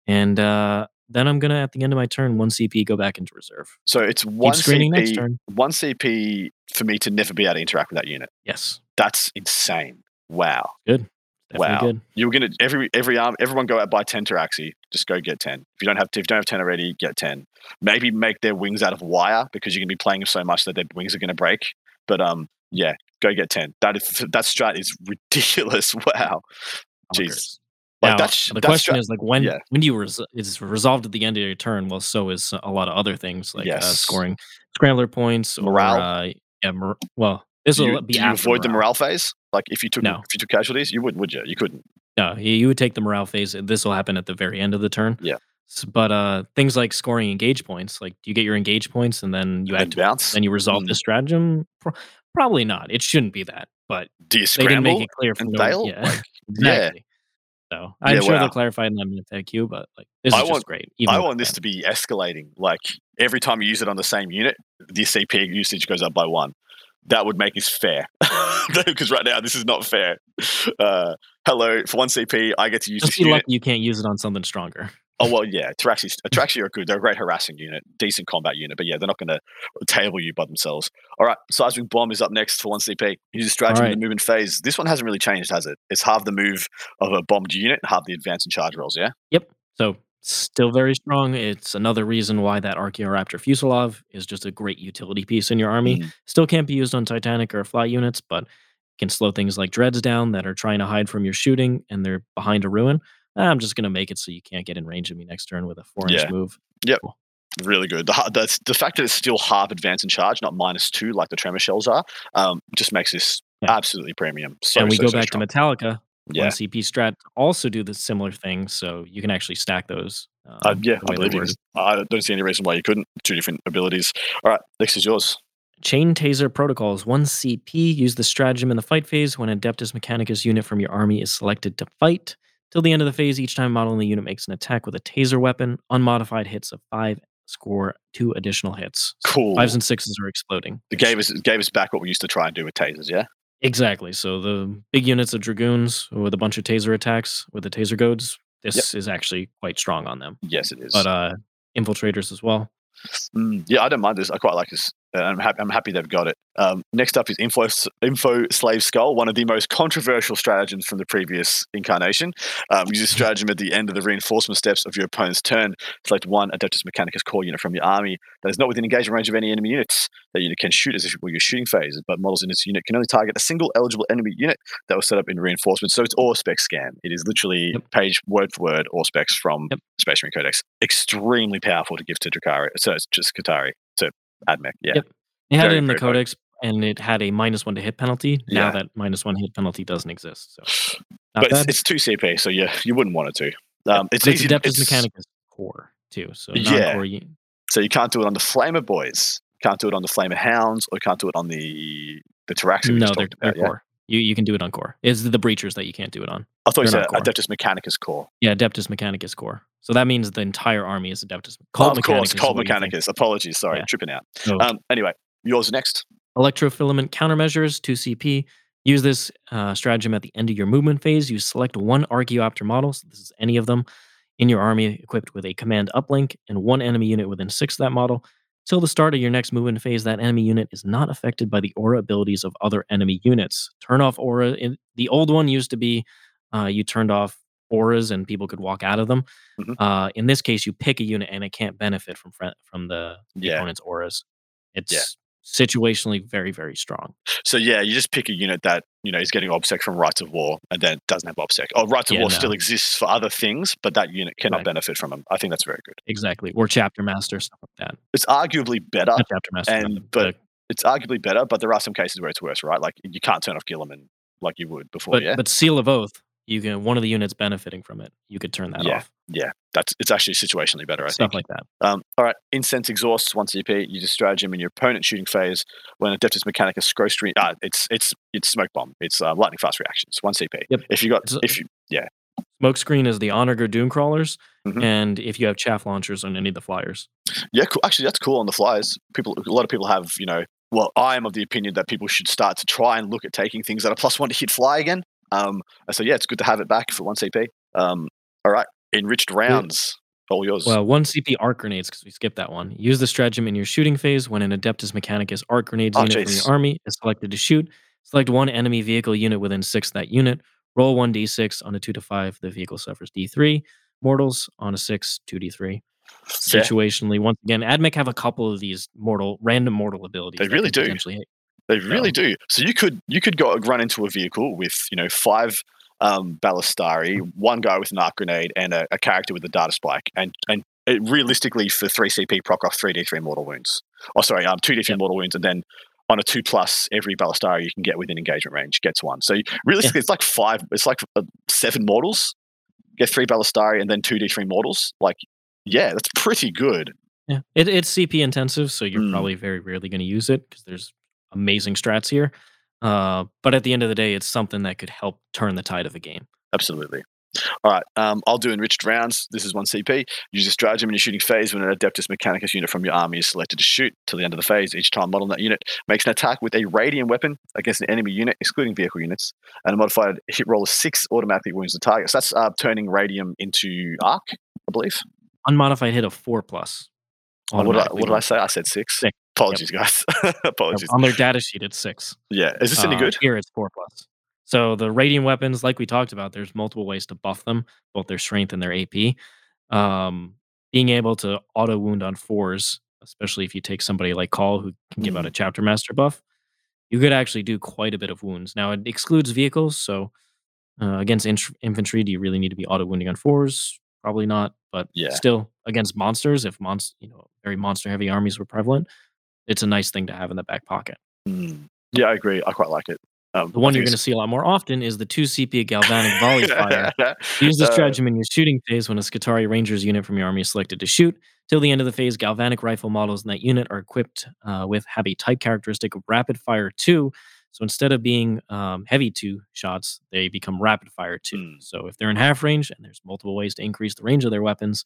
and uh, then I'm gonna at the end of my turn one CP go back into reserve. So it's one screening next CP. turn. One CP for me to never be able to interact with that unit. Yes, That's insane. Wow. Definitely Wow. good. You're gonna every every arm everyone go out buy ten Pteraxii. Just go get ten. If you don't have if you don't have ten already, get ten. Maybe make their wings out of wire because you're gonna be playing them so much that their wings are gonna break. But um, yeah, go get ten. That is that strat is ridiculous. Wow. Jeez. Like now, that's the that question strat- is like when yeah. when do you res- it's resolved at the end of your turn? Well, so is a lot of other things like uh, scoring scrambler points Morale. or uh, yeah, mor- well, this do will you, be do you avoid the morale phase? Like if you took No. if you took casualties, you wouldn't, would you? You couldn't. No, you you would take the morale phase. This will happen at the very end of the turn. Yeah. But uh, things like scoring engage points, like do you get your engage points and then you And add to bounce. then you resolve Mm. the stratagem? Probably not. It shouldn't be that. But Do you they didn't scramble? make it clear from no? Yeah, Like, exactly. So I'm Yeah, sure wow. they'll clarify in that FAQ, but like this is I just want- great. even I want this that. to be escalating. Like every time you use it on the same unit, the CP usage goes up by one. That would make this fair. Because right now this is not fair. Uh, hello, for one CP, I get to use Just be unit. lucky you can't use it on something stronger. Oh well, yeah, Pteraxii, Pteraxii are good. They're a great harassing unit, decent combat unit, but yeah, they're not going to table you by themselves. All right, seismic bomb is up next for one CP. Use a strategy in the movement phase. This one hasn't really changed, has it? It's half the move of a bombed unit, half the advance and charge rolls. Yeah, Yep. So still very strong. It's another reason why that Archaeopter Fusilave is just a great utility piece in your army. Mhm. Still can't be used on Titanic or fly units, but can slow things like dreads down that are trying to hide from your shooting and they're behind a ruin. I'm just gonna make it so you can't get in range of me next turn with a four inch move. Yep. move. really good. The, the the fact that it's still half advance and charge, not minus two like the tremor shells are, um, just makes this Yeah. absolutely premium. So and we so, go so back strong. to Metalica. Yeah. One CP strat also do the similar thing, so you can actually stack those. Um, Uh, yeah, I believe you. I don't see any reason why you couldn't. Two different abilities. All right, next is yours. Chain Taser Protocols 1 CP. Use the stratagem in the fight phase when an Adeptus Mechanicus unit from your army is selected to fight. Till the end of the phase, each time model in the unit makes an attack with a taser weapon, unmodified hits of five score two additional hits. So Cool. Fives and sixes are exploding. It gave us it gave us back what we used to try and do with tasers. Yeah. Exactly. So the big units of dragoons with a bunch of taser attacks with the taser goads, this is actually quite strong on them. Yes, it is. But uh infiltrators as well. Mm, yeah, I don't mind this. I quite like this. Uh, I'm happy. I'm happy they've got it. Um, next up is Info Info Slave Skull, one of the most controversial stratagems from the previous incarnation. Um, use this stratagem at the end of the reinforcement steps of your opponent's turn. Select one Adeptus Mechanicus core unit from your army that is not within engagement range of any enemy units. That unit can shoot as if it were your shooting phase, but models in this unit can only target a single eligible enemy unit that was set up in reinforcement. So it's all spec scan. It is literally Yep. page word for word all specs from Yep. Space Marine Codex. Extremely powerful to give to Drukhari. So it's just Katari to AdMech. Yeah. Yep. Had Very, it in the codex and it had a minus one to hit penalty. Now Yeah. that minus one hit penalty doesn't exist. So but it's, it's two CP, so yeah, you wouldn't want it to. Um, it's it's easy. Adeptus it's- Mechanicus core too. So Yeah. you- So you can't do it on the Flamer boys. Can't do it on the Flamer Hounds, or can't do it on the the Pteraxii. No, they're, talked they're yeah? core. You you can do it on core. It's the breachers that you can't do it on. I thought you said. Adeptus Mechanicus core. Yeah, Adeptus Mechanicus core. So that means the entire army is Adeptus. Oh, Cult of course, Mechanicus is Cold what you think. Mechanicus. Apologies, sorry, Yeah. tripping out. Um, anyway, yours next. Electrofilament countermeasures, 2CP. Use this uh, stratagem at the end of your movement phase. You select one Archaeopter model, so this is any of them, in your army equipped with a command uplink and one enemy unit within six of that model. Till the start of your next movement phase, that enemy unit is not affected by the aura abilities of other enemy units. Turn off aura. In, the old one used to be uh, you turned off auras and people could walk out of them. Mhm. Uh, in this case, you pick a unit and it can't benefit from fr- from the, the Yeah. opponent's auras. It's situationally very, very strong. So yeah, you just pick a unit that you know is getting obsec from Rites of War and then doesn't have obsec. Oh, Rites of Yeah, War no. still exists for other things, but that unit cannot Right. benefit from them. I think that's very good. Exactly. Or chapter master, stuff like that. It's arguably better. Not chapter master. and- but It's arguably better, but there are some cases where it's worse, right? Like you can't turn off Guilliman like you would before. but, yeah, but seal of oath, you can one of the units benefiting from it, you could turn that Yeah, off. Yeah, that's it's actually situationally better. I think. Stuff think. like that. Um, all right, incense exhausts one CP. You just stratagem in your opponent shooting phase when Adeptus Mechanicus scroll stream. Ah, it's it's it's smoke bomb. It's uh, lightning fast reactions. One CP. Yep. If you got It's if you yeah. Smoke screen is the Onager Dunecrawlers, Mhm. and if you have chaff launchers on any of the flyers. yeah, cool. actually that's cool on the flyers. People, a lot of people have you know. Well, I am of the opinion that people should start to try and look at taking things that are plus one to hit fly again. Um, so yeah, it's good to have it back for one CP. Um, all right, enriched rounds. All yours. Well, one CP arc grenades because we skipped that one. Use the stratagem in your shooting phase when an Adeptus Mechanicus arc grenades Oh, unit from jeez. your army is selected to shoot. Select one enemy vehicle unit within six of that unit. Roll one d6 on a two to five. The vehicle suffers d3. Mortals on a six, two d3. Yeah. Situationally, once again, AdMech have a couple of these mortal, random mortal abilities. They really do. They really So- do. So you could you could go run into a vehicle with you know five um, Ballistarii, one guy with an arc grenade, and a, a character with a data spike, and and it, realistically for three CP proc off three D three mortal wounds. Oh, sorry, um, two D three mortal wounds, and then on a two plus, every Ballistarii you can get within engagement range gets one. So realistically, it's like five. It's like uh, seven mortals. Get three Ballistarii and then two D three mortals. Like, yeah, that's pretty good. Yeah, it, it's CP intensive, so you're Mm. probably very rarely going to use it because there's amazing strats here. Uh, but at the end of the day, it's something that could help turn the tide of the game. Absolutely. All right, um, I'll do enriched rounds. This is one CP. Use a stratagem in your shooting phase when an Adeptus Mechanicus unit from your army is selected to shoot till the end of the phase. Each time, model that unit makes an attack with a radiant weapon against an enemy unit, excluding vehicle units, and a modified hit roll of six automatically wounds the target. So that's uh, turning radium into arc, I believe. Unmodified hit of four plus. What did, I, what did I say? I said six. Six. Apologies, guys. Apologies. On their data sheet, it's six. Yeah, is this any Uh, good? Here, it's four plus. So the radiant weapons, like we talked about, there's multiple ways to buff them, both their strength and their AP. Um, being able to auto wound on fours, especially if you take somebody like Cawl who can give out Mm. a chapter master buff, you could actually do quite a bit of wounds. Now it excludes vehicles, so uh, against infantry, do you really need to be auto wounding on fours? Probably not, but Yeah. still against monsters, if monst- you know very monster heavy armies were prevalent, it's a nice thing to have in the back pocket. Mm. Yeah, I agree. I quite like it. Um, The one you're going to see a lot more often is the 2 CP Galvanic Volley Fire. Use the Uh, stratagem in your shooting phase when a Skitarii Rangers unit from your army is selected to shoot. Till the end of the phase, Galvanic rifle models in that unit are equipped uh, with heavy type characteristic of Rapid Fire 2. So instead of being um, heavy 2 shots, they become Rapid Fire 2. Mm. So if they're in half range, and there's multiple ways to increase the range of their weapons,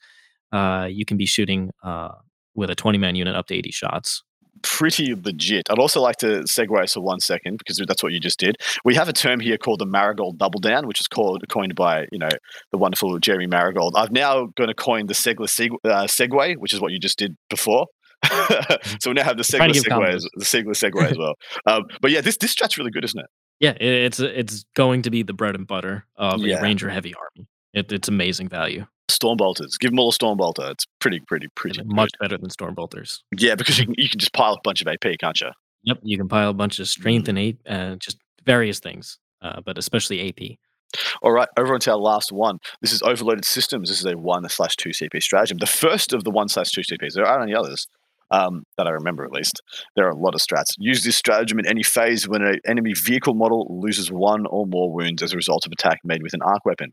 uh, you can be shooting uh, with a 20 man unit up to 80 shots. Pretty legit. I'd also like to segue for one second because that's what you just did. We have a term here called the Marigold Double Down, which is called coined by you know the wonderful Jeremy Marigold. I've now going to coin the Siegler seg- uh, segue, which is what you just did before. so we now have the Siegler segue, as, the Siegler segue as well. Um, but yeah, this this strat's really good, isn't it? Yeah, it's it's going to be the bread and butter of Yeah. a Ranger heavy army. It, it's amazing value. Stormbolters, give them all a Stormbolter. It's pretty, pretty, pretty good. much better than Stormbolters. Yeah, because you can you can just pile a bunch of AP, can't you? Yep, you can pile a bunch of strength and eight, uh, just various things, uh, but especially AP. All right, over onto our last one. This is Overloaded Systems. This is a one slash two CP stratagem. The first of the one slash two CPs. There aren't any others um, that I remember, at least. There are a lot of strats. Use this stratagem in any phase when an enemy vehicle model loses one or more wounds as a result of attack made with an arc weapon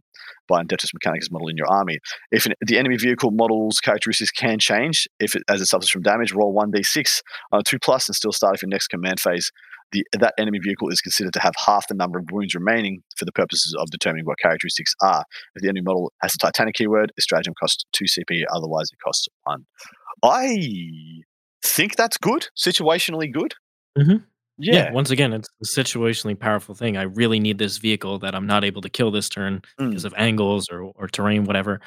by an Adeptus Mechanicus model in your army. If an, the enemy vehicle model's characteristics can change, if it, as it suffers from damage, roll one d6 on a two plus and still start if your next command phase the, that enemy vehicle is considered to have half the number of wounds remaining for the purposes of determining what characteristics are. If the enemy model has a Titanic keyword, its stratagem costs two CP, otherwise it costs one. I think that's good, situationally good. Mhm. Yeah. once again, it's a situationally powerful thing. I really need this vehicle that I'm not able to kill this turn Mm. because of angles or, or terrain, whatever.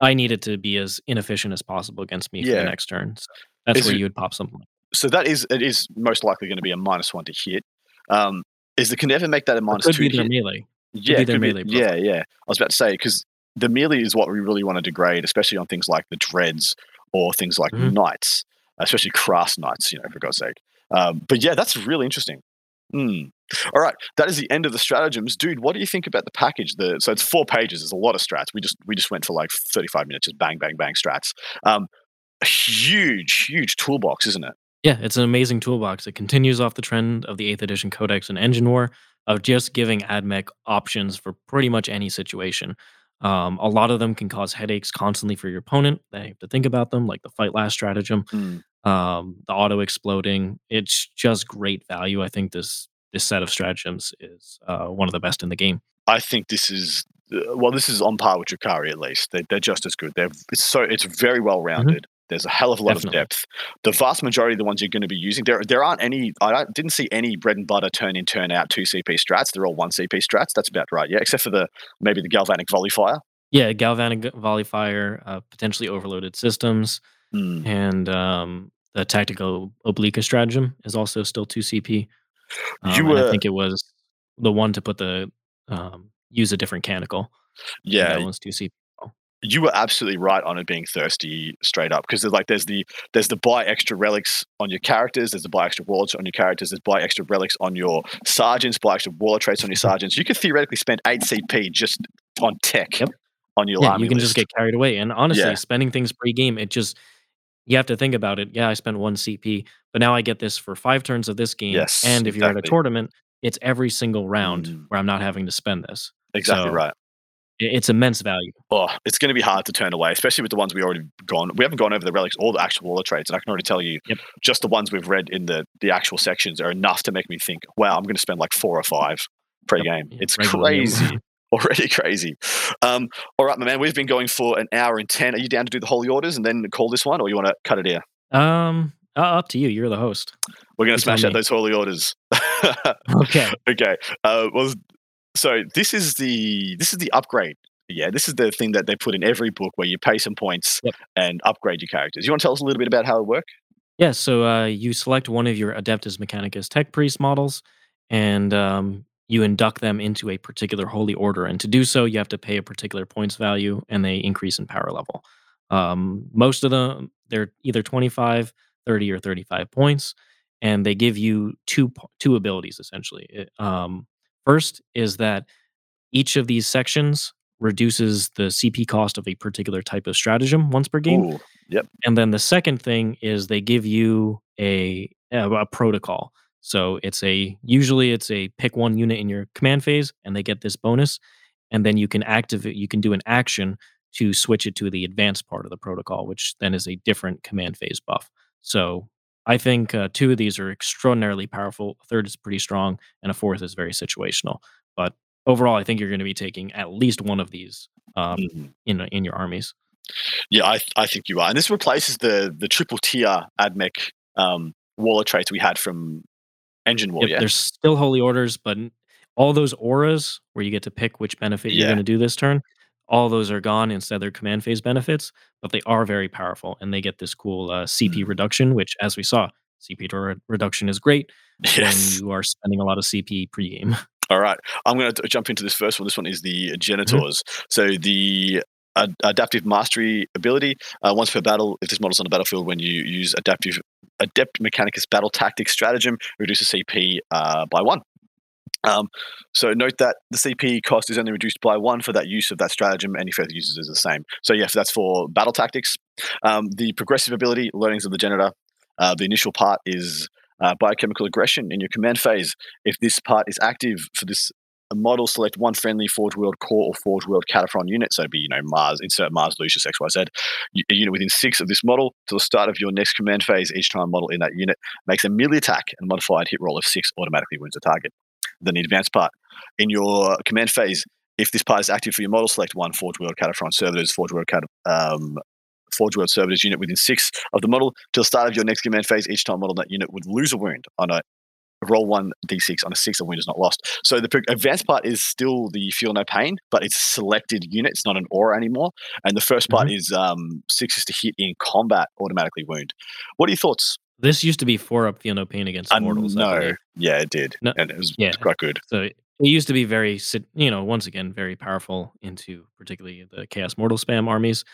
I need it to be as inefficient as possible against me for Yeah. the next turn. So that's Is where it- you would pop something. So that is it is most likely going to be a minus one to hit. Um, is the can never make that a minus Could two be to their hit? melee. yeah, be their could be- melee buff. yeah, yeah. I was about to say because the melee is what we really want to degrade, especially on things like the dreads or things like Mhm. knights, especially crass knights. You know, for God's sake. Um, but yeah, that's really interesting. Hmm. All right, that is the end of the stratagems, dude. What do you think about the package? The so it's four pages. There's a lot of strats. We just we just went for like 35 minutes, just bang, bang, bang strats. Um, a huge, huge toolbox, isn't it? Yeah, it's an amazing toolbox. It continues off the trend of the 8th edition Codex and Engine War of just giving AdMech options for pretty much any situation. Um, a lot of them can cause headaches constantly for your opponent. They have to think about them, like the fight last stratagem, Mm. um, the auto exploding. It's just great value. I think this this set of stratagems is uh, one of the best in the game. I think this is uh, well, this is on par with Drukhari at least. They, they're just as good. They're it's so it's very well rounded. There's a hell of a lot Definitely. of depth. The vast majority of the ones you're going to be using, there there aren't any. I didn't see any bread and butter turn in, turn out two CP strats. They're all one CP strats. That's about right. Yeah, except for the maybe the galvanic volley fire. Yeah, galvanic volley fire, uh, potentially overloaded systems, Mm. and um, the tactical oblique stratagem is also still two CP. Um, You were- I think it was the one to put the um, use a different canonical. Yeah, that one's two CP. You were absolutely right on it being thirsty straight up because there's like there's the there's the buy extra relics on your characters there's the buy extra warlords on your characters there's buy extra relics on your sergeants buy extra warlord traits on your sergeants you could theoretically spend 8 cp just on tech Yep. on your Yeah, you can just get carried away. And honestly, Yeah. spending things pre-game, it just you have to think about it. Yeah, I spent one CP, but now I get this for five turns of this game. Yes, and if you're at a tournament, it's every single round Mm. where I'm not having to spend this. exactly so- right It's immense value. oh it's going to be hard to turn away especially with the ones we already gone we haven't gone over the relics or the actual warlord trades, and i can already tell you Yep. just the ones we've read in the the actual sections are enough to make me think wow i'm going to spend like four or five pre-game Yeah, it's regularly. crazy already crazy. Um, all right, my man, we've been going for an hour and 10. Are you down to do the holy orders and then call this one, or you want to cut it here? Um, uh, up to you. You're the host. We're going to smash out those holy orders. Okay. okay. Uh, well, so this is the this is the upgrade. Yeah, this is the thing that they put in every book where you pay some points Yep. and upgrade your characters. You want to tell us a little bit about how it works? Yeah, so uh, you select one of your Adeptus Mechanicus Tech Priest models, and um, you induct them into a particular holy order. And to do so, you have to pay a particular points value, and they increase in power level. Um, most of them, they're either 25, 30, or 35 points, and they give you two two abilities essentially. It- um, first is that each of these sections reduces the CP cost of a particular type of stratagem once per game. Ooh, yep. And then the second thing is they give you a a, a protocol. So it's a usually it's a pick one unit in your command phase, and they get this bonus, and then you can activate. You can do an action to switch it to the advanced part of the protocol, which then is a different command phase buff. So I think uh, two of these are extraordinarily powerful. A third is pretty strong, and a fourth is very situational. But overall, I think you're going to be taking at least one of these um, Mhm. in in your armies. Yeah, I, I think you are. And this replaces the the triple tier AdMech um, Waller traits we had from Engine War. Yep, yeah. There's still holy orders, but all those auras where you get to pick which benefit you're going to do this turn, all those are gone. Instead, they're command phase benefits, but they are very powerful, and they get this cool uh, CP Mm. reduction. Which, as we saw, CP re- reduction is great Yes. when you are spending a lot of CP pre-game. All right, I'm going to jump into this first one. This one is the Mm-hmm. Genitors. So the ad- adaptive mastery ability. Uh, once per battle, if this model's on the battlefield, when you use adaptive adept mechanicus battle tactics stratagem, reduces CP uh, by one. Um, so note that the CP cost is only reduced by one for that use of that stratagem. Any further uses is the same. So yes, that's for battle tactics. Um, the progressive ability, learnings of the genitor. Uh, the initial part is uh, biochemical aggression in your command phase. If this part is active for this model, select one friendly Forge World core or Forge World Cataphron unit. So it'd be you know Mars, insert Mars, Lucius, XYZ. Y- A unit within six of this model to the start of your next command phase. Each time model in that unit makes a melee attack and modified hit roll of six automatically wounds the target. Then the advanced part in your command phase. If this part is active for your model, select one Forge World Cataphron Servitors, Forge World Cat, um, Forge World Servitors unit within six of the model to the start of your next command phase. Each time model that unit would lose a wound on a roll one d6 on a six, a wound is not lost. So the advanced part is still the feel no pain, but it's selected unit. It's not an aura anymore. And the first part is um, six is to hit in combat, automatically wound. What are your thoughts? This used to be four up feel no pain against I mortals. Know. Yeah, it did, No, and it was yeah. quite good. So it used to be very, you know, once again, very powerful into particularly the Chaos Mortal spam armies.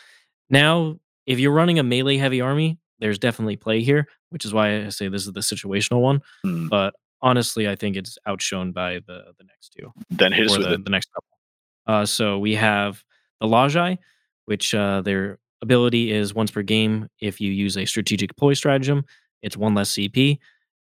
Now, if you're running a melee heavy army, there's definitely play here. which is why I say this is the situational one. Hmm. But honestly, I think it's outshone by the the next two Then hit us with the, the next couple. Uh, so we have the Lajai, which uh, their ability is once per game. If you use a strategic ploy stratagem, it's one less CP.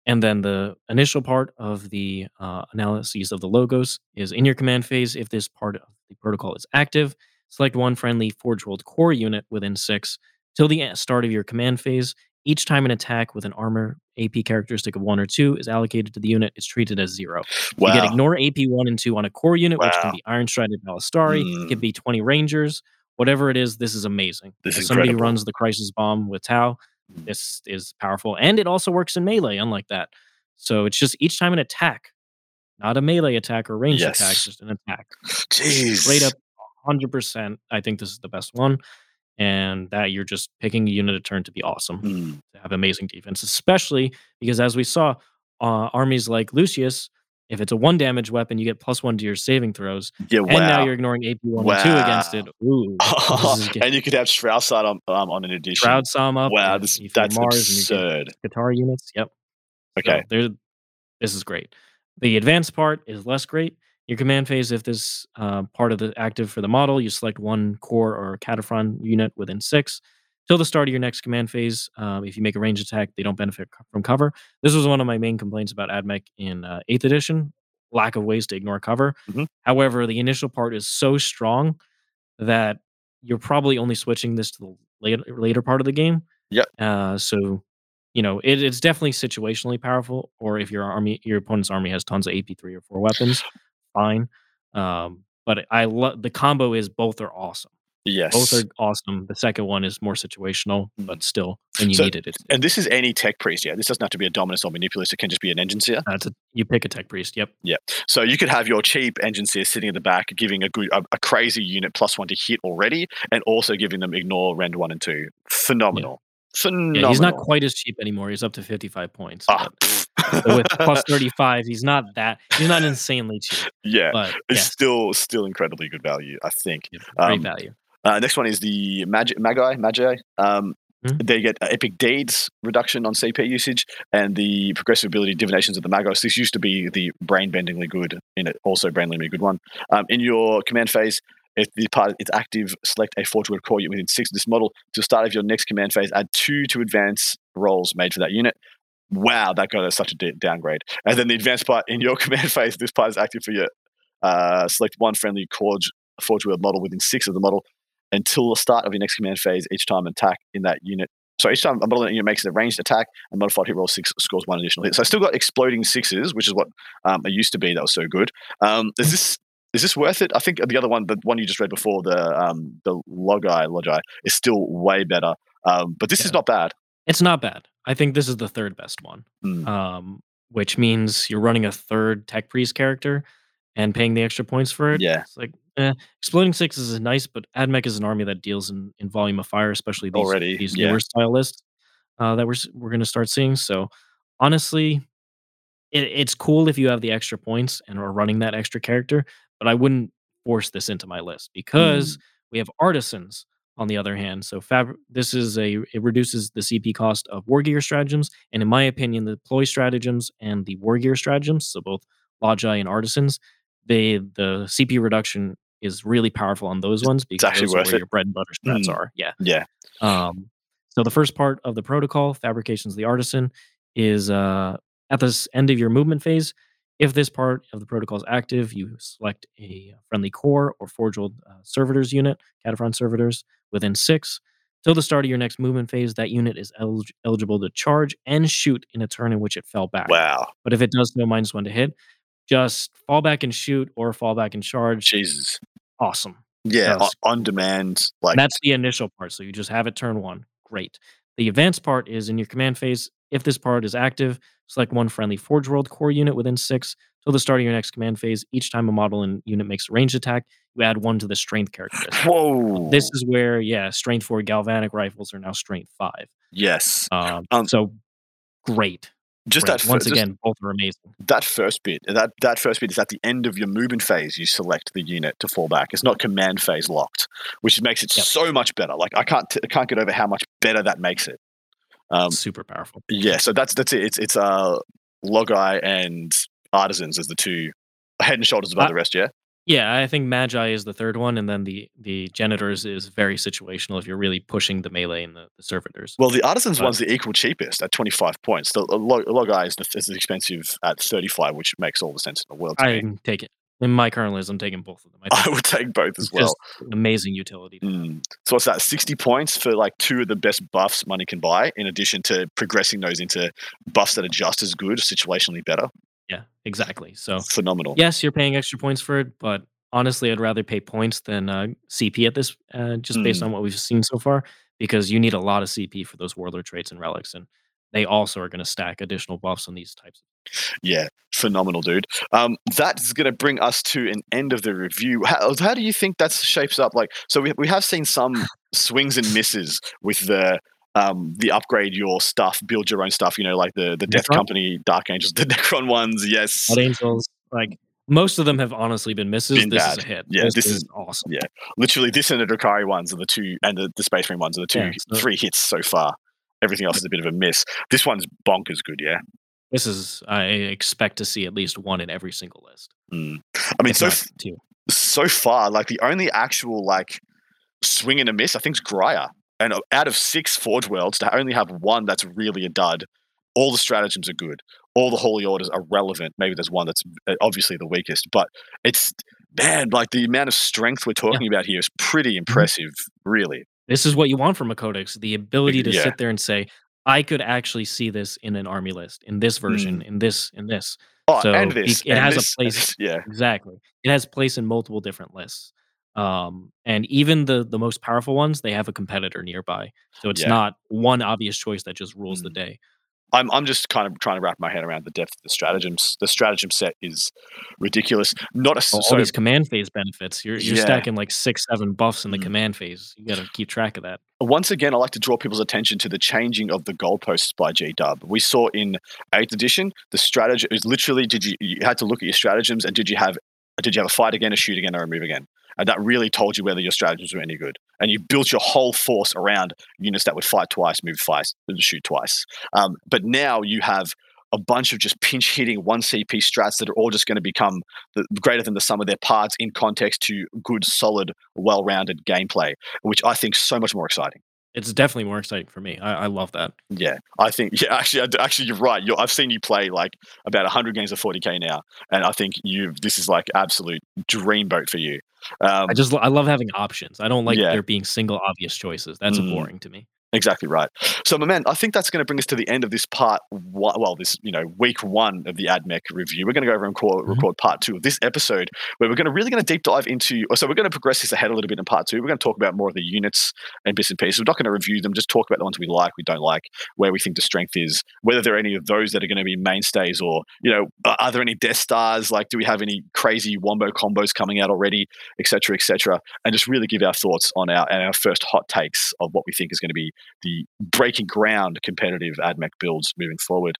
And then the initial part of the uh, analyses of the logos is in your command phase. If this part of the protocol is active, select one friendly Forge World core unit within six till the e- start of your command phase. Each time an attack with an armor AP characteristic of one or two is allocated to the unit, it's treated as zero. Wow. You get ignore AP one and two on a core unit, which can be Ironstrider Ballistarii, it Mm. could be 20 Rangers, whatever it is. This is amazing. This is somebody incredible. runs the Crisis Bomb with Tau. This is powerful, and it also works in melee. Unlike that, so it's just each time an attack, not a melee attack or ranged attack, just an attack. Jeez. Straight up, 100%. I think this is the best one, and that you're just picking a unit a turn to be awesome Hmm. to have amazing defense, especially because as we saw, uh, armies like Lucius, if it's a one damage weapon, you get plus one to your saving throws, Yeah. and now you're ignoring AP one and two against it. Ooh, and you could have Strausside on um, on an addition. Shroud up. Wow, this, that's Mars absurd. guitar units. Yep. Okay. So this is great. The advanced part is less great. Your command phase, if this uh, part of the active for the model, you select one core or Cataphron unit within six. Till the start of your next command phase, um, if you make a range attack, they don't benefit from cover. This was one of my main complaints about AdMech in uh, 8th edition lack of ways to ignore cover. Mhm. However, the initial part is so strong that you're probably only switching this to the later, later part of the game. Yeah. Uh, so you know, it, it's definitely situationally powerful. Or if your army, your opponent's army has tons of AP three or four weapons, fine. Um, but I love the combo is both are awesome. Yes. Both are awesome. The second one is more situational, Mhm. but still, when you So- need it, it's and this is any tech priest, yeah. This doesn't have to be a dominus or manipulus. It can just be an Enginseer. that's a, you pick a tech priest. Yep. So you could have your cheap Enginseer sitting at the back, giving a good, a, a crazy unit plus one to hit already, and also giving them ignore rend one and two. Phenomenal. Phenomenal. Yeah, he's not quite as cheap anymore. He's up to fifty five points. Ah, so with plus thirty five, he's not that. He's not insanely cheap, yeah. but It's yeah, still still incredibly good value, I think. yeah, great um, value. Uh, next one is the Magi, Magi. Magi. Um, Mhm. They get uh, epic deeds reduction on CP usage and the progressive ability divinations of the Magos. This used to be the brain bendingly good in it, also brainlingly good one. Um, in your command phase, if the part is active, select a Forge Word core unit within six of this model. To start of your next command phase, add two to advance rolls made for that unit. Wow, that got us such a d- downgrade. And then the advanced part in your command phase, this part is active for your uh, select one friendly Forge, Forge Word model within six of the model until the start of your next command phase. Each time an attack in that unit, so each time a model in that unit makes a ranged attack, a modified hit roll six scores one additional hit. So I still got exploding sixes, which is what um, it used to be. That was so good. Um, is this is this worth it? I think the other one, the one you just read before, the um, the Logi Logi, is still way better. Um, but this is not bad. It's not bad. I think this is the third best one, Mm. um, which means you're running a third tech priest character and paying the extra points for it. Yeah. It's like eh, exploding sixes is nice, but Admech is an army that deals in, in volume of fire, especially these Already, these yeah. newer style lists uh, that we're we're going to start seeing. So honestly, it, it's cool if you have the extra points and are running that extra character, but I wouldn't force this into my list because we have artisans on the other hand. So fab- this is a it reduces the CP cost of war gear stratagems, and in my opinion, the ploy stratagems and the war gear stratagems, so both Logi and artisans, they the CP reduction is really powerful on those ones because actually those are worth where it. your bread and butter strats Mm. are. Yeah. Yeah. Um, so the first part of the protocol, fabrications of the artisan, is uh, at the s- end of your movement phase. If this part of the protocol is active, you select a friendly core or Forge World uh, servitors unit, Cataphron servitors, within six. Till the start of your next movement phase, that unit is elig- eligible to charge and shoot in a turn in which it fell back. Wow. But if it does no minus one to hit, just fall back and shoot or fall back and charge. Jesus. Awesome. Yeah. On, Yes. on demand. Like And that's the initial part. So you just have it turn one. Great. The advanced part is in your command phase. If this part is active, select one friendly Forge World core unit within six. Till the start of your next command phase, each time a model and unit makes a ranged attack, you add one to the strength characteristic. whoa. This is where, yeah, strength four galvanic rifles are now strength five. yes. Um, Um, so great. Just great. that. Once again, both are amazing. that first bit. That that first bit is at the end of your movement phase. You select the unit to fall back. It's not command phase locked, which makes it Yep. so much better. Like I can't t- I can't get over how much better that makes it. Um, Super powerful. yeah, so that's that's it. It's it's uh Logai and Artisans as the two head and shoulders above the rest. Yeah. Yeah, I think Magi is the third one, and then the the Janitors is very situational if you're really pushing the melee and the, the servitors. Well, the Artisans But- one's the equal cheapest at twenty five points. The uh, Lo- Logai is, the, is expensive at thirty five, which makes all the sense in the world. To me. I'm taking in my current list. I'm taking both of them. I I would take both as well. amazing utility. Mm. So what's that? Sixty points for like two of the best buffs money can buy, in addition to progressing those into buffs that are just as good, situationally better. Yeah, exactly. So Phenomenal. yes, you're paying extra points for it, but honestly, I'd rather pay points than uh, CP at this, uh, just based Mm. on what we've seen so far, because you need a lot of CP for those warlord traits and relics, and they also are going to stack additional buffs on these types. Yeah, phenomenal, dude. Um, that's going to bring us to an end of the review. How, how do you think that shapes up? Like, so we we have seen some swings and misses with the um the upgrade your stuff, build your own stuff. You know, like the the Death Company, Dark Angels, the Necron ones. Yes, Angels, like most of them have honestly been misses. Been this bad. is a hit. Yeah, this, this is, is- awesome. yeah. literally this and the Drukhari ones are the two, and the, the Space Marine ones are the two, Yeah, so- three hits so far. Everything else is a bit of a miss. This one's bonkers good, yeah. This is I expect to see at least one in every single list. Mm. I mean, if so f- so far, like the only actual like swing and a miss, I think, is Graia. And uh, out of six Forge Worlds, to only have one that's really a dud, all the stratagems are good. All the holy orders are relevant. Maybe there's one that's uh, obviously the weakest, but it's man, like the amount of strength we're talking about here is pretty mm-hmm. impressive, really. This is what you want from a codex: the ability to Yeah. sit there and say, "I could actually see this in an army list, in this version, mm. in this, in this." Oh, So and this, it and has a this, and place- this, Yeah, Exactly. It has place in multiple different lists. Um, and even the the most powerful ones, they have a competitor nearby. So it's Yeah. not one obvious choice that just rules the Mm. day. I'm I'm just kind of trying to wrap my head around the depth of the stratagems. The stratagem set is ridiculous. Not a All, all these command phase benefits. You're you're Yeah. stacking like six, seven buffs in the Mm. command phase. You got to keep track of that. once again, I like to draw people's attention to the changing of the goalposts by G Dub. We saw in eighth edition the strategy is literally did you you had to look at your stratagems and did you have did you have a fight again, a shoot again, or a move again, and that really told you whether your strategies were any good. And you built your whole force around units that would fight twice, move twice, and shoot twice. Um, but now you have a bunch of just pinch hitting one CP strats that are all just going to become the, greater than the sum of their parts in context to good, solid, well rounded gameplay, which I think is so much more exciting. It's definitely more exciting for me. I, I love that. Yeah, I think yeah. Actually, actually, you're right. You're, I've seen you play like about hundred games of 40k now, and I think you this is like absolute dreamboat for you. Um, I just I love having options. I don't like Yeah. there being single obvious choices. That's Mm. boring to me. Exactly right. So, my man, I think that's going to bring us to the end of this part. One, well, this you know week one of the AdMech review. We're going to go over and call, Mhm. record part two of this episode, where we're going to really going to deep dive into. So, we're going to progress this ahead a little bit in part two. We're going to talk about more of the units and bits and pieces. We're not going to review them. Just talk about the ones we like, we don't like, where we think the strength is, whether there are any of those that are going to be mainstays, or you know, are are there any Death Stars? Like, do we have any crazy wombo combos coming out already, etc., etc. And just really give our thoughts on our and our first hot takes of what we think is going to be the breaking ground competitive AdMech builds moving forward.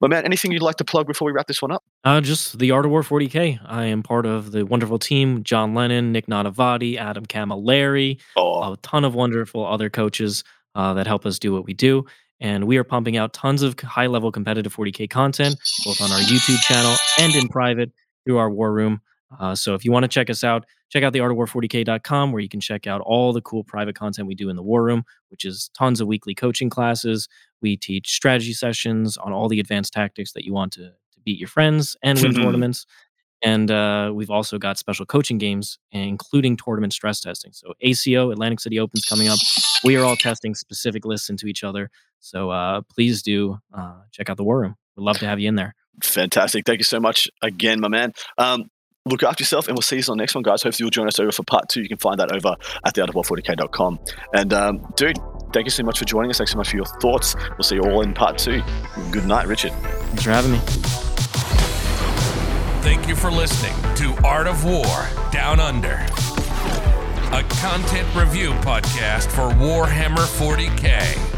My man, anything you'd like to plug before we wrap this one up? Uh, just the Art of War 40k. I am part of the wonderful team: John Lennon, Nick Nanavati, Adam Camilleri, Oh, a ton of wonderful other coaches uh, that help us do what we do. And we are pumping out tons of high level competitive 40k content, both on our YouTube channel and in private through our war room. Uh, so if you want to check us out, check out the artofwar40k.com where you can check out all the cool private content we do in the war room, which is tons of weekly coaching classes. We teach strategy sessions on all the advanced tactics that you want to, to beat your friends and win tournaments. And uh, we've also got special coaching games, including tournament stress testing. So ACO, Atlantic City Open's coming up. We are all testing specific lists into each other. So uh, please do uh, check out the War Room. We'd love to have you in there. fantastic. Thank you so much again, my man. Um, look after yourself, and we'll see you on the next one, guys. Hopefully, you'll join us over for part two. You can find that over at theartofwar40k.com. And, um, dude, thank you so much for joining us. Thanks so much for your thoughts. We'll see you all in part two. Good night, Richard. Thanks for having me. Thank you for listening to Art of War Down Under, a content review podcast for Warhammer 40k.